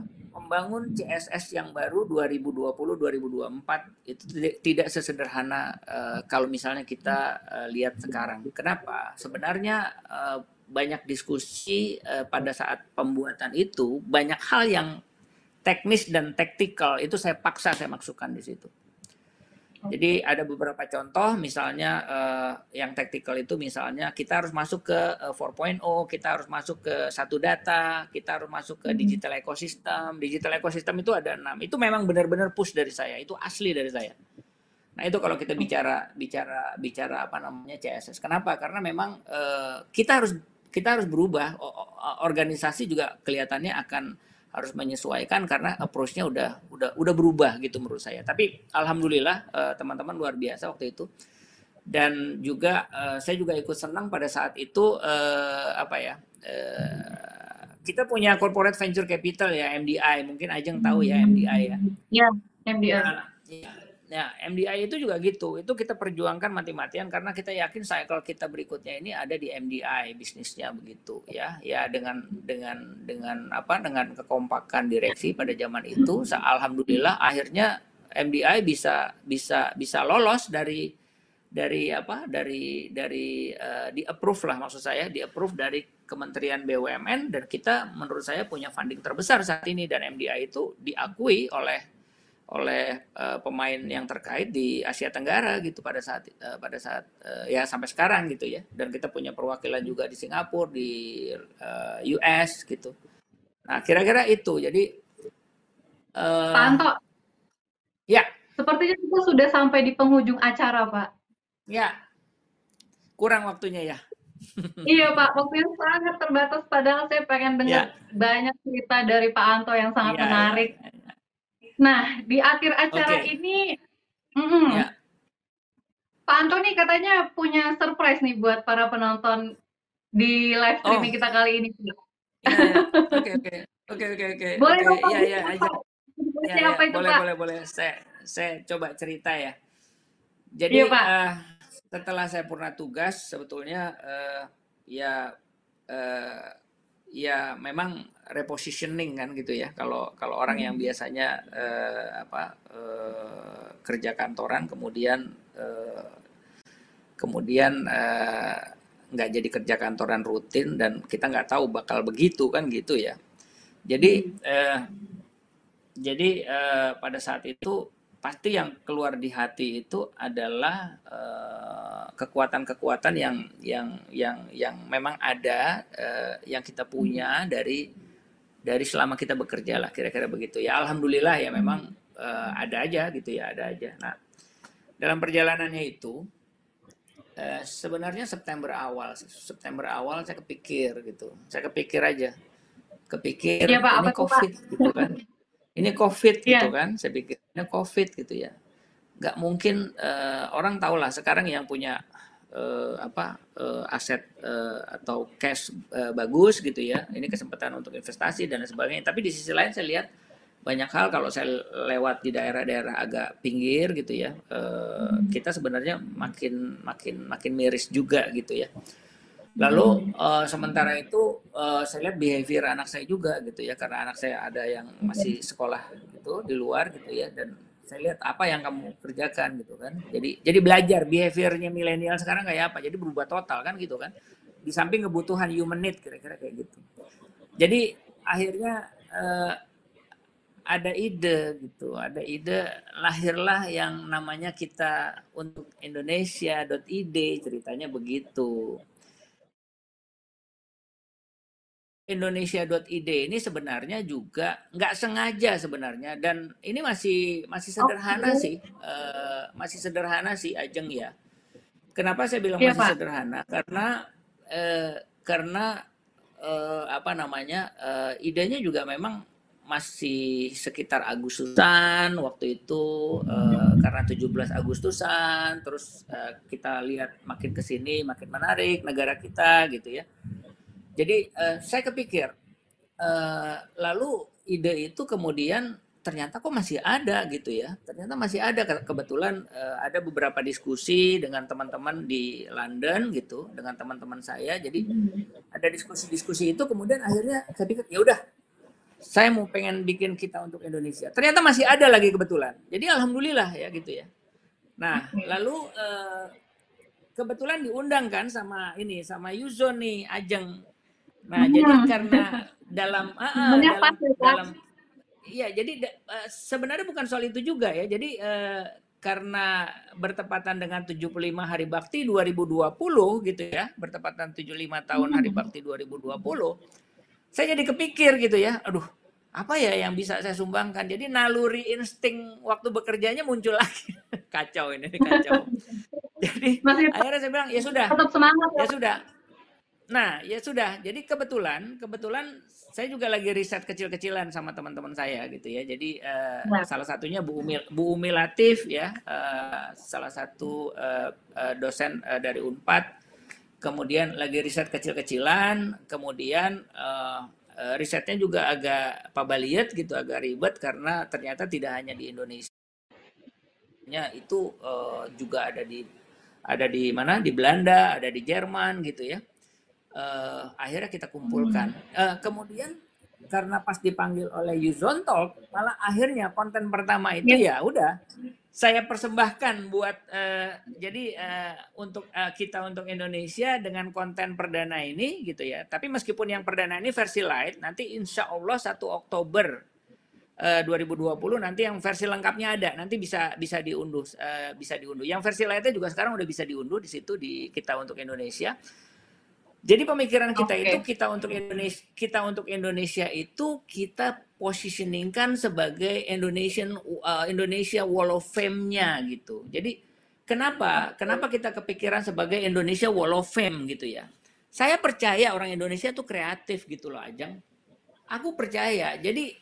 membangun CSS yang baru 2020-2024 itu tidak sesederhana uh, kalau misalnya kita uh, lihat sekarang. Kenapa? Sebenarnya uh, banyak diskusi uh, pada saat pembuatan itu banyak hal yang teknis dan taktikal itu saya paksa saya masukkan di situ. Jadi ada beberapa contoh, misalnya uh, yang tactical itu misalnya kita harus masuk ke uh, eh, 4.0, kita harus masuk ke satu data, kita harus masuk ke hmm. digital ecosystem. Digital ecosystem itu ada enam. Itu memang benar-benar push dari saya, itu asli dari saya. Nah itu kalau kita bicara bicara bicara apa namanya CSS. Kenapa? Karena memang uh, kita harus kita harus berubah. Organisasi juga kelihatannya akan harus menyesuaikan karena approach-nya udah udah udah berubah gitu menurut saya. Tapi alhamdulillah uh, teman-teman luar biasa waktu itu. Dan juga uh, saya juga ikut senang pada saat itu uh, apa ya? Kita punya corporate venture capital ya MDI, mungkin Ajeng tahu ya MDI ya. Ya, MDI. Nah, ya, Ya, MDI itu juga gitu. Itu kita perjuangkan mati-matian karena kita yakin cycle kita berikutnya ini ada di MDI bisnisnya begitu ya. Ya dengan dengan dengan apa? Dengan kekompakan direksi pada zaman itu, alhamdulillah akhirnya MDI bisa bisa bisa lolos dari dari apa? Dari dari uh, di approve lah maksud saya, di approve dari Kementerian BUMN dan kita menurut saya punya funding terbesar saat ini dan MDI itu diakui oleh oleh uh, pemain yang terkait di Asia Tenggara gitu pada saat uh, pada saat uh, ya sampai sekarang gitu ya. Dan kita punya perwakilan juga di Singapura di uh, US gitu. Nah kira-kira itu. Jadi uh, Pak Anto? Ya. Sepertinya kita sudah sampai di penghujung acara Pak. Ya. Kurang waktunya ya. Iya Pak, waktunya sangat terbatas padahal saya pengen dengar ya. banyak cerita dari Pak Anto yang sangat ya, menarik. Ya. Nah, di akhir acara okay. ini, mm, ya. Pak Antoni katanya punya surprise nih buat para penonton di live streaming oh. kita kali ini. Iya, iya. Oke, oke, oke, oke, oke. Boleh okay. Iya, iya, aja. Ya, ya. Apa itu, boleh, Pak? boleh, boleh. Saya, saya coba cerita ya. Jadi, ya, Pak. Uh, setelah saya purna tugas, sebetulnya uh, ya uh, ya memang repositioning kan gitu ya. Kalau kalau orang yang hmm. biasanya uh, apa uh, kerja kantoran kemudian uh, kemudian nggak uh, jadi kerja kantoran rutin dan kita nggak tahu bakal begitu kan gitu ya. Jadi uh, jadi uh, pada saat itu pasti yang keluar di hati itu adalah uh, kekuatan-kekuatan yang yang yang yang memang ada uh, yang kita punya dari dari selama kita bekerja lah kira-kira begitu. Ya alhamdulillah ya memang uh, ada aja gitu ya ada aja. Nah dalam perjalanannya itu uh, sebenarnya September awal September awal saya kepikir gitu. Saya kepikir aja. Kepikir ya, Pak, ini COVID Pak? gitu kan. Ini COVID yeah. gitu kan. Saya pikir ini COVID gitu ya. Nggak mungkin uh, orang tahu lah sekarang yang punya uh, apa uh, aset uh, atau cash uh, bagus gitu ya. Ini kesempatan untuk investasi dan sebagainya. Tapi di sisi lain saya lihat banyak hal kalau saya lewat di daerah-daerah agak pinggir gitu ya uh, kita sebenarnya makin makin makin miris juga gitu ya. Lalu uh, sementara itu uh, saya lihat behavior anak saya juga gitu ya. Karena anak saya ada yang masih sekolah gitu di luar gitu ya. Dan saya lihat apa yang kamu kerjakan gitu kan. Jadi jadi belajar behaviornya milenial sekarang kayak apa. Jadi berubah total kan gitu kan. Di samping kebutuhan human need kira-kira kayak gitu. Jadi akhirnya uh, ada ide gitu, ada ide lahirlah yang namanya kita untuk Indonesia.id ceritanya begitu. Indonesia.id ini sebenarnya juga nggak sengaja sebenarnya dan ini masih masih sederhana okay. sih uh, masih sederhana sih Ajeng ya. Kenapa saya bilang ya, masih Pak. sederhana? Karena uh, karena uh, apa namanya uh, idenya juga memang masih sekitar Agustusan waktu itu uh, karena 17 Agustusan terus uh, kita lihat makin ke sini makin menarik negara kita gitu ya jadi uh, saya kepikir, uh, lalu ide itu kemudian ternyata kok masih ada gitu ya. Ternyata masih ada kebetulan uh, ada beberapa diskusi dengan teman-teman di London gitu, dengan teman-teman saya. Jadi ada diskusi-diskusi itu kemudian akhirnya saya pikir ya udah saya mau pengen bikin kita untuk Indonesia. Ternyata masih ada lagi kebetulan. Jadi alhamdulillah ya gitu ya. Nah, lalu uh, kebetulan diundang kan sama ini sama Yuzon nih Ajeng Nah, hmm. jadi karena dalam uh, uh, dalam, dalam iya jadi uh, sebenarnya bukan soal itu juga ya. Jadi uh, karena bertepatan dengan 75 Hari Bakti 2020 gitu ya, bertepatan 75 tahun Hari hmm. Bakti 2020, saya jadi kepikir gitu ya, aduh apa ya yang bisa saya sumbangkan? Jadi naluri insting waktu bekerjanya muncul lagi. kacau ini, kacau. Jadi akhirnya saya bilang ya sudah, tetap semangat ya, ya sudah Nah, ya sudah. Jadi kebetulan, kebetulan saya juga lagi riset kecil-kecilan sama teman-teman saya gitu ya. Jadi uh, nah. salah satunya Bu Umi, Bu Umi Latif ya, uh, salah satu uh, uh, dosen uh, dari Unpad. Kemudian lagi riset kecil-kecilan. Kemudian uh, uh, risetnya juga agak pabaliet gitu, agak ribet karena ternyata tidak hanya di Indonesia. Itu uh, juga ada di ada di mana? Di Belanda, ada di Jerman gitu ya uh, akhirnya kita kumpulkan. Uh, kemudian karena pas dipanggil oleh Yuzon Talk, malah akhirnya konten pertama itu ya, ya udah saya persembahkan buat uh, jadi uh, untuk uh, kita untuk Indonesia dengan konten perdana ini gitu ya. Tapi meskipun yang perdana ini versi light, nanti insya Allah 1 Oktober uh, 2020 nanti yang versi lengkapnya ada, nanti bisa bisa diunduh uh, bisa diunduh. Yang versi lightnya juga sekarang udah bisa diunduh di situ di kita untuk Indonesia. Jadi pemikiran kita okay. itu kita untuk Indonesia kita untuk Indonesia itu kita positioningkan sebagai Indonesian uh, Indonesia Wall of Fame-nya gitu. Jadi kenapa kenapa kita kepikiran sebagai Indonesia Wall of Fame gitu ya? Saya percaya orang Indonesia itu kreatif gitu loh Ajang. Aku percaya. Jadi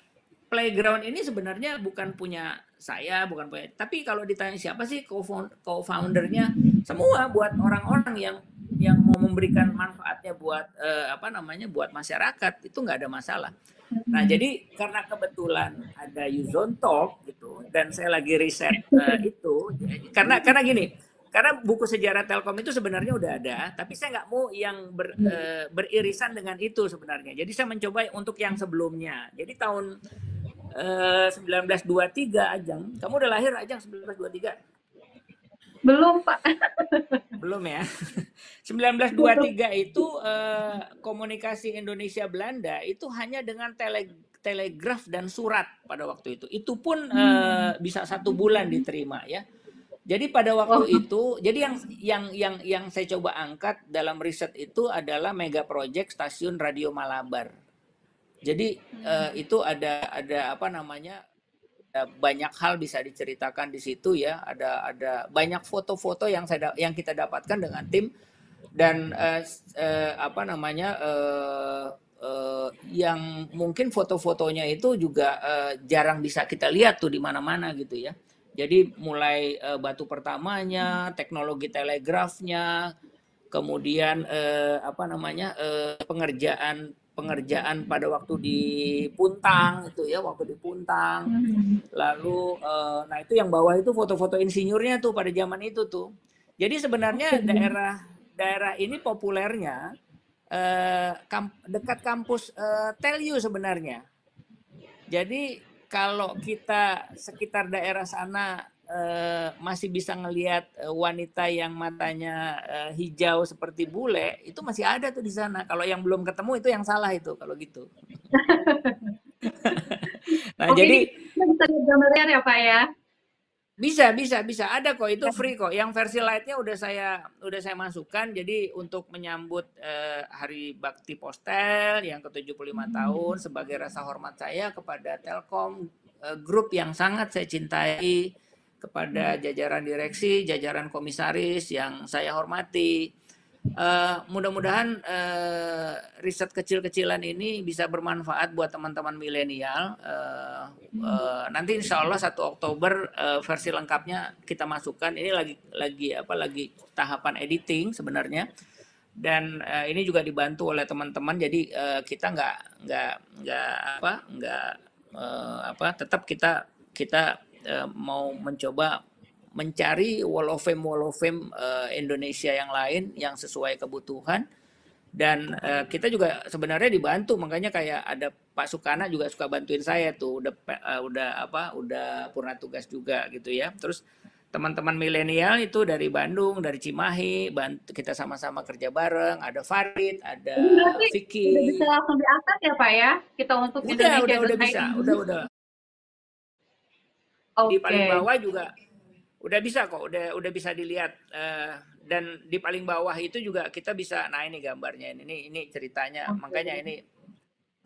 playground ini sebenarnya bukan punya saya, bukan punya. Tapi kalau ditanya siapa sih co-foundernya, semua buat orang-orang yang yang mau memberikan manfaatnya buat uh, apa namanya buat masyarakat itu nggak ada masalah. Nah jadi karena kebetulan ada Yuzon Talk gitu dan saya lagi riset uh, itu karena karena gini karena buku sejarah Telkom itu sebenarnya udah ada tapi saya nggak mau yang ber, uh, beririsan dengan itu sebenarnya. Jadi saya mencoba untuk yang sebelumnya. Jadi tahun uh, 1923 Ajang, kamu udah lahir Ajang 1923? Belum, Pak. Belum ya. 1923 itu eh, komunikasi Indonesia Belanda itu hanya dengan tele, telegraf dan surat pada waktu itu. Itu pun eh, bisa satu bulan diterima ya. Jadi pada waktu oh. itu, jadi yang yang yang yang saya coba angkat dalam riset itu adalah mega project stasiun radio Malabar. Jadi eh, itu ada ada apa namanya banyak hal bisa diceritakan di situ ya. Ada ada banyak foto-foto yang saya yang kita dapatkan dengan tim. Dan uh, uh, apa namanya uh, uh, yang mungkin foto-fotonya itu juga uh, jarang bisa kita lihat tuh di mana-mana gitu ya. Jadi mulai uh, batu pertamanya teknologi telegrafnya kemudian uh, apa namanya uh, pengerjaan pengerjaan pada waktu di Puntang itu ya waktu di Puntang. Lalu uh, nah itu yang bawah itu foto-foto insinyurnya tuh pada zaman itu tuh. Jadi sebenarnya daerah daerah ini populernya uh, kamp, dekat kampus uh, Telu sebenarnya. Jadi kalau kita sekitar daerah sana uh, masih bisa ngelihat uh, wanita yang matanya uh, hijau seperti bule itu masih ada tuh di sana. Kalau yang belum ketemu itu yang salah itu kalau gitu. nah, Oke, jadi ini bisa gambarnya ya Pak ya? bisa bisa bisa ada kok itu free kok. Yang versi lightnya udah saya udah saya masukkan. Jadi untuk menyambut eh, Hari Bakti Postel yang ke-75 tahun sebagai rasa hormat saya kepada Telkom eh, grup yang sangat saya cintai kepada jajaran direksi, jajaran komisaris yang saya hormati. Eh, mudah-mudahan eh, riset kecil-kecilan ini bisa bermanfaat buat teman-teman milenial. Eh, eh, nanti insya Allah 1 Oktober eh, versi lengkapnya kita masukkan. Ini lagi lagi apa lagi tahapan editing sebenarnya. Dan eh, ini juga dibantu oleh teman-teman. Jadi eh, kita nggak nggak nggak apa nggak eh, apa tetap kita kita eh, mau mencoba mencari wall of fame wall of fame eh, Indonesia yang lain yang sesuai kebutuhan. Dan eh, kita juga sebenarnya dibantu. Makanya kayak ada Pak Sukana juga suka bantuin saya tuh. Udah eh, udah apa udah purna tugas juga gitu ya. Terus teman-teman milenial itu dari Bandung dari Cimahi bantu kita sama-sama kerja bareng. Ada Farid ada berarti Vicky. udah bisa langsung diangkat ya Pak ya? Kita untuk udah udah udah Indonesia.id. bisa udah udah di Oke. paling bawah juga udah bisa kok udah udah bisa dilihat eh, dan di paling bawah itu juga kita bisa nah ini gambarnya ini ini, ini ceritanya. Oke. makanya ini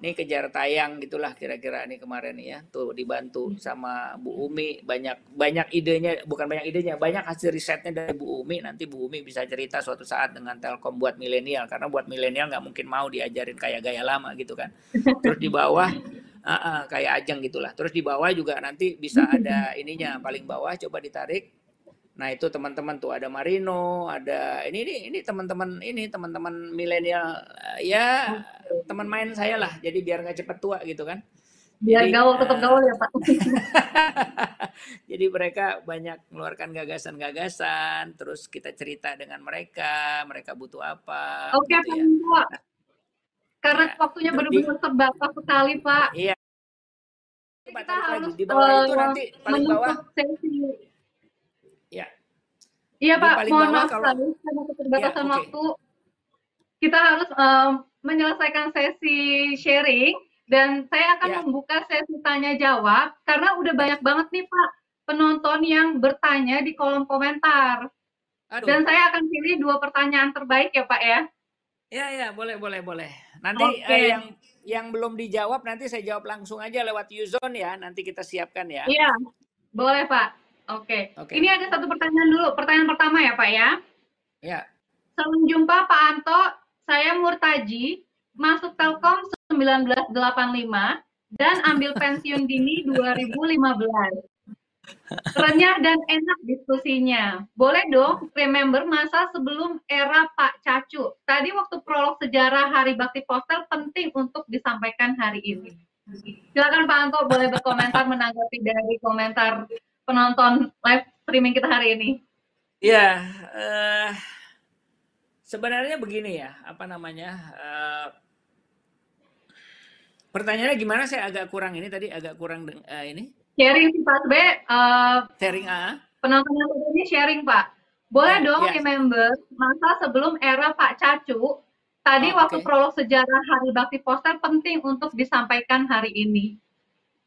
ini kejar tayang gitulah kira-kira nih kemarin ya tuh dibantu sama Bu Umi. Banyak banyak idenya bukan banyak idenya banyak hasil risetnya dari Bu Umi. Nanti Bu Umi bisa cerita suatu saat dengan Telkom buat milenial karena buat milenial nggak mungkin mau diajarin kayak gaya lama gitu kan. Terus di bawah ah, ah, kayak ajeng gitulah terus di bawah juga nanti bisa ada ininya paling bawah coba ditarik Nah itu teman-teman tuh ada Marino, ada ini ini ini teman-teman ini teman-teman milenial eh, ya teman main saya lah. Jadi biar nggak cepet tua gitu kan. Biar Jadi gaul tetap eh, gaul ya Pak. jadi mereka banyak mengeluarkan gagasan-gagasan, terus kita cerita dengan mereka, mereka butuh apa Oke gitu Pak ya. Niko. Karena Ya, waktunya benar-benar terbatas sekali Pak. iya Kita lagi harus di bawah itu eh, nanti paling bawah sesi. ya Iya di Pak, mohon maaf kalau sekali karena ya keterbatasan oke waktu. Kita harus em, menyelesaikan sesi sharing dan saya akan ya membuka sesi tanya jawab karena udah banyak banget nih Pak penonton yang bertanya di kolom komentar. Dan aduh saya akan pilih dua pertanyaan terbaik ya Pak ya. Ya ya boleh boleh boleh. Nanti Oke. eh, yang yang belum dijawab nanti saya jawab langsung aja lewat Uzone ya. Nanti kita siapkan ya. Iya, boleh Pak. Oke. Oke. Ini ada satu pertanyaan dulu. Pertanyaan pertama ya Pak ya. Ya. Salam jumpa Pak Anto. Saya Murtaji, masuk Telkom 1985 dan ambil pensiun dini 2015. Renyah dan enak diskusinya. Boleh dong remember masa sebelum era Pak Cacu. Tadi waktu prolog sejarah Hari Bakti Postel penting untuk disampaikan hari ini. Silakan Pak Anto boleh berkomentar menanggapi dari komentar penonton live streaming kita hari ini. Ya. eh, sebenarnya begini ya. Apa namanya? eh, pertanyaannya gimana? Saya agak kurang ini tadi agak kurang eh, ini Sharing sih Pak B, eh, sharing A. penonton yang ini sharing Pak. Boleh Ya dong ya. remember masa sebelum era Pak Cacu. Tadi Oh, waktu oke. prolog sejarah Hari Bakti Poster penting untuk disampaikan hari ini.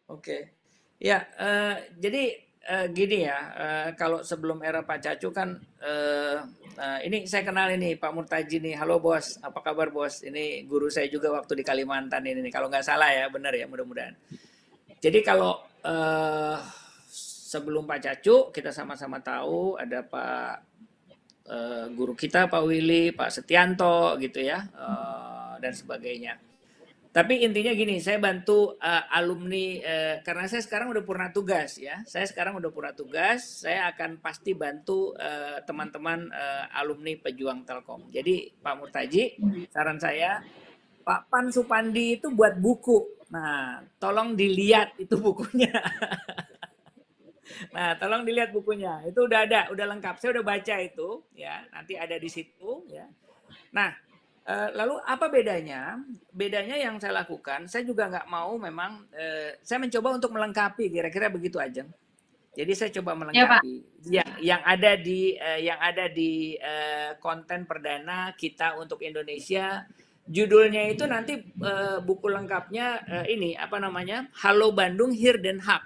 Oke. Ya. eh, jadi eh, gini ya. eh, kalau sebelum era Pak Cacu kan. eh, eh, ini saya kenal ini Pak Murtaji nih. Halo bos. Apa kabar bos? Ini guru saya juga waktu di Kalimantan ini. Kalau nggak salah ya, benar ya, mudah-mudahan. Jadi kalau eh, sebelum Pak Cacu kita sama-sama tahu ada Pak eh, guru kita Pak Willy, Pak Setianto gitu ya eh, dan sebagainya. Tapi intinya gini, saya bantu eh, alumni eh, karena saya sekarang udah purna tugas ya. Saya sekarang udah purna tugas, saya akan pasti bantu teman-teman eh, alumni pejuang Telkom. Jadi Pak Murtaji, saran saya Pak Pan Supandi itu buat buku. Nah, tolong dilihat itu bukunya. Nah, tolong dilihat bukunya. Itu udah ada, udah lengkap. Saya udah baca itu, ya. Nanti ada di situ, ya. Nah, eh, lalu apa bedanya? Bedanya yang saya lakukan, saya juga nggak mau memang, eh, saya mencoba untuk melengkapi, kira-kira begitu aja. Jadi saya coba Ya Pak. melengkapi yang yang ada di eh, yang ada di eh, konten perdana kita untuk Indonesia judulnya itu nanti uh, buku lengkapnya uh, ini apa namanya Halo Bandung Here Den Haag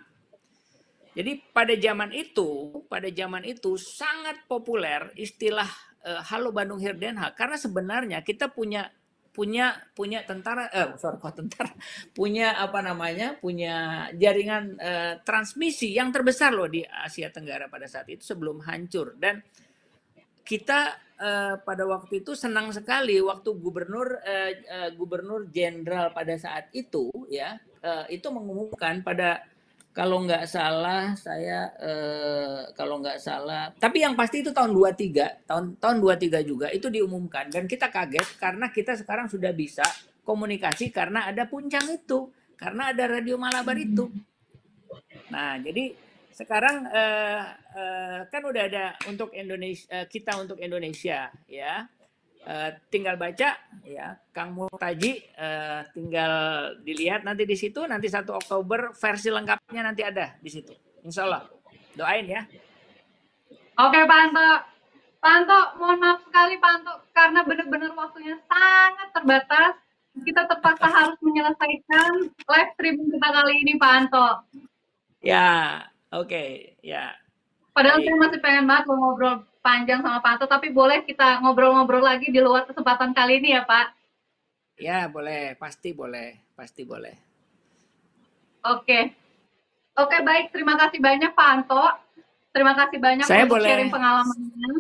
jadi pada zaman itu pada zaman itu sangat populer istilah uh, Halo Bandung Here Den Haag karena sebenarnya kita punya punya punya tentara eh sorry kok tentara? Punya apa namanya punya jaringan eh, transmisi yang terbesar loh di Asia Tenggara pada saat itu sebelum hancur. Dan kita eh, pada waktu itu senang sekali waktu gubernur eh, eh, gubernur jenderal pada saat itu ya eh, itu mengumumkan pada kalau nggak salah saya eh, kalau nggak salah tapi yang pasti itu tahun 23 tahun tahun 23 juga itu diumumkan. Dan kita kaget karena kita sekarang sudah bisa komunikasi karena ada puncang itu karena ada radio Malabar itu. Nah jadi sekarang eh, eh, kan udah ada untuk Indonesia eh, kita untuk Indonesia ya. Uh, tinggal baca ya. Kang Mutaji uh, tinggal dilihat nanti di situ. Nanti satu Oktober versi lengkapnya nanti ada di situ. Insya Allah. Doain ya. Oke Pak Anto. Pak Anto mohon maaf sekali Pak Anto karena benar-benar waktunya sangat terbatas. Kita terpaksa harus menyelesaikan live streaming kita kali ini Pak Anto. Ya oke okay, ya Padahal Baik. saya masih pengen banget ngobrol panjang sama Pak Anto, tapi boleh kita ngobrol-ngobrol lagi di luar kesempatan kali ini ya Pak? Ya boleh, pasti boleh, pasti boleh. Oke, oke baik, terima kasih banyak Pak Anto, terima kasih banyak saya untuk boleh, sharing pengalamannya.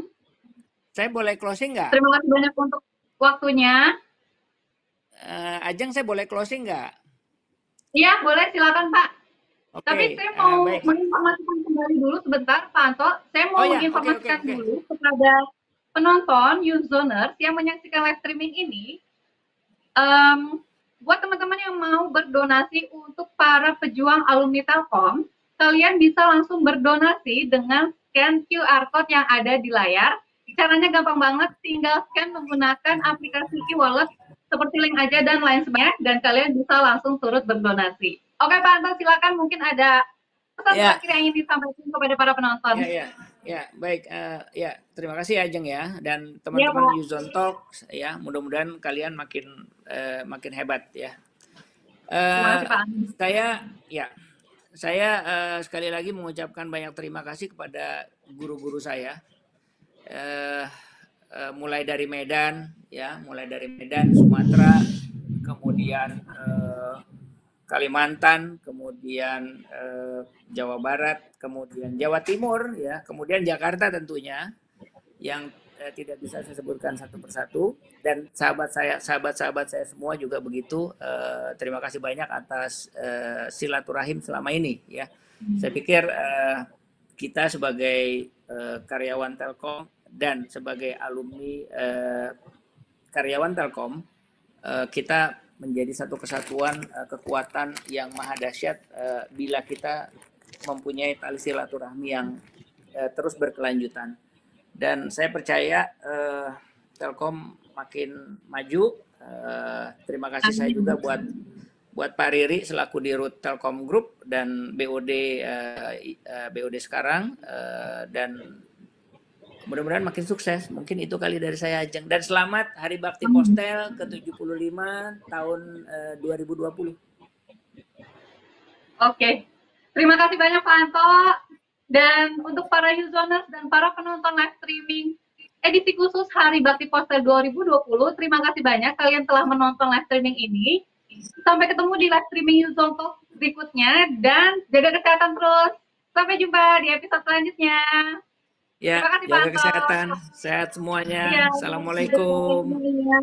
Saya boleh closing nggak? Terima kasih banyak untuk waktunya. Uh, Ajeng, saya boleh closing nggak? Iya, boleh, silakan Pak. Okay. Tapi saya mau uh, menginformasikan kembali dulu sebentar, Pak Anto. Saya mau oh, ya. menginformasikan okay, okay, okay. dulu kepada penonton, users yang menyaksikan live streaming ini, um, buat teman-teman yang mau berdonasi untuk para pejuang alumni Telkom, kalian bisa langsung berdonasi dengan scan QR code yang ada di layar. Caranya gampang banget, tinggal scan menggunakan aplikasi e-wallet seperti link aja dan lain sebagainya, dan kalian bisa langsung turut berdonasi. Oke Pak Anton, silakan mungkin ada pesan ya. terakhir yang ingin disampaikan kepada para penonton. Ya, ya, ya baik. Uh, ya, terima kasih Ajeng ya dan teman-teman ya, Yuzon Talk ya. Mudah-mudahan kalian makin uh, makin hebat ya. Uh, terima kasih Pak. Saya ya, saya uh, sekali lagi mengucapkan banyak terima kasih kepada guru-guru saya. Uh, uh, mulai dari Medan ya, mulai dari Medan, Sumatera, kemudian uh, Kalimantan, kemudian eh, Jawa Barat, kemudian Jawa Timur, ya, kemudian Jakarta tentunya yang eh, tidak bisa saya sebutkan satu persatu dan sahabat saya, sahabat-sahabat saya semua juga begitu. Eh, terima kasih banyak atas eh, silaturahim selama ini, ya. Saya pikir eh, kita sebagai eh, karyawan Telkom dan sebagai alumni eh, karyawan Telkom, eh, kita menjadi satu kesatuan uh, kekuatan yang maha dahsyat uh, bila kita mempunyai tali silaturahmi yang uh, terus berkelanjutan. Dan saya percaya uh, Telkom makin maju. Uh, terima kasih saya juga buat buat Pak Riri selaku dirut Telkom Group dan BOD uh, uh, BOD sekarang uh, dan mudah-mudahan makin sukses. Mungkin itu kali dari saya Ajeng. Dan selamat Hari Bakti Postel ke-75 tahun uh, 2020. Oke. Terima kasih banyak Pak Anto. Dan untuk para users dan para penonton live streaming edisi khusus Hari Bakti Postel 2020, terima kasih banyak kalian telah menonton live streaming ini. Sampai ketemu di live streaming Yuzon Talk berikutnya dan jaga kesehatan terus. Sampai jumpa di episode selanjutnya. Ya, kasih, jaga kesehatan. Sehat semuanya. Ya, Assalamualaikum. Ya.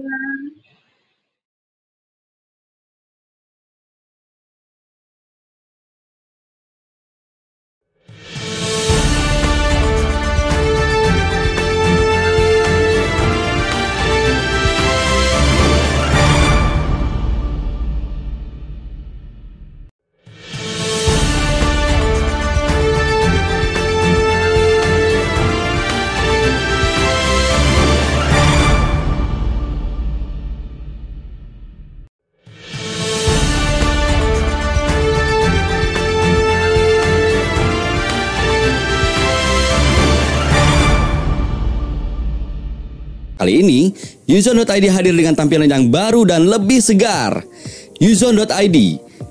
Kali ini, Yuzon.id hadir dengan tampilan yang baru dan lebih segar. Yuzon.id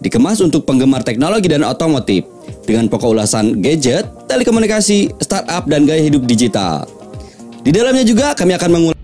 dikemas untuk penggemar teknologi dan otomotif dengan pokok ulasan gadget, telekomunikasi, startup, dan gaya hidup digital. Di dalamnya juga kami akan mengulas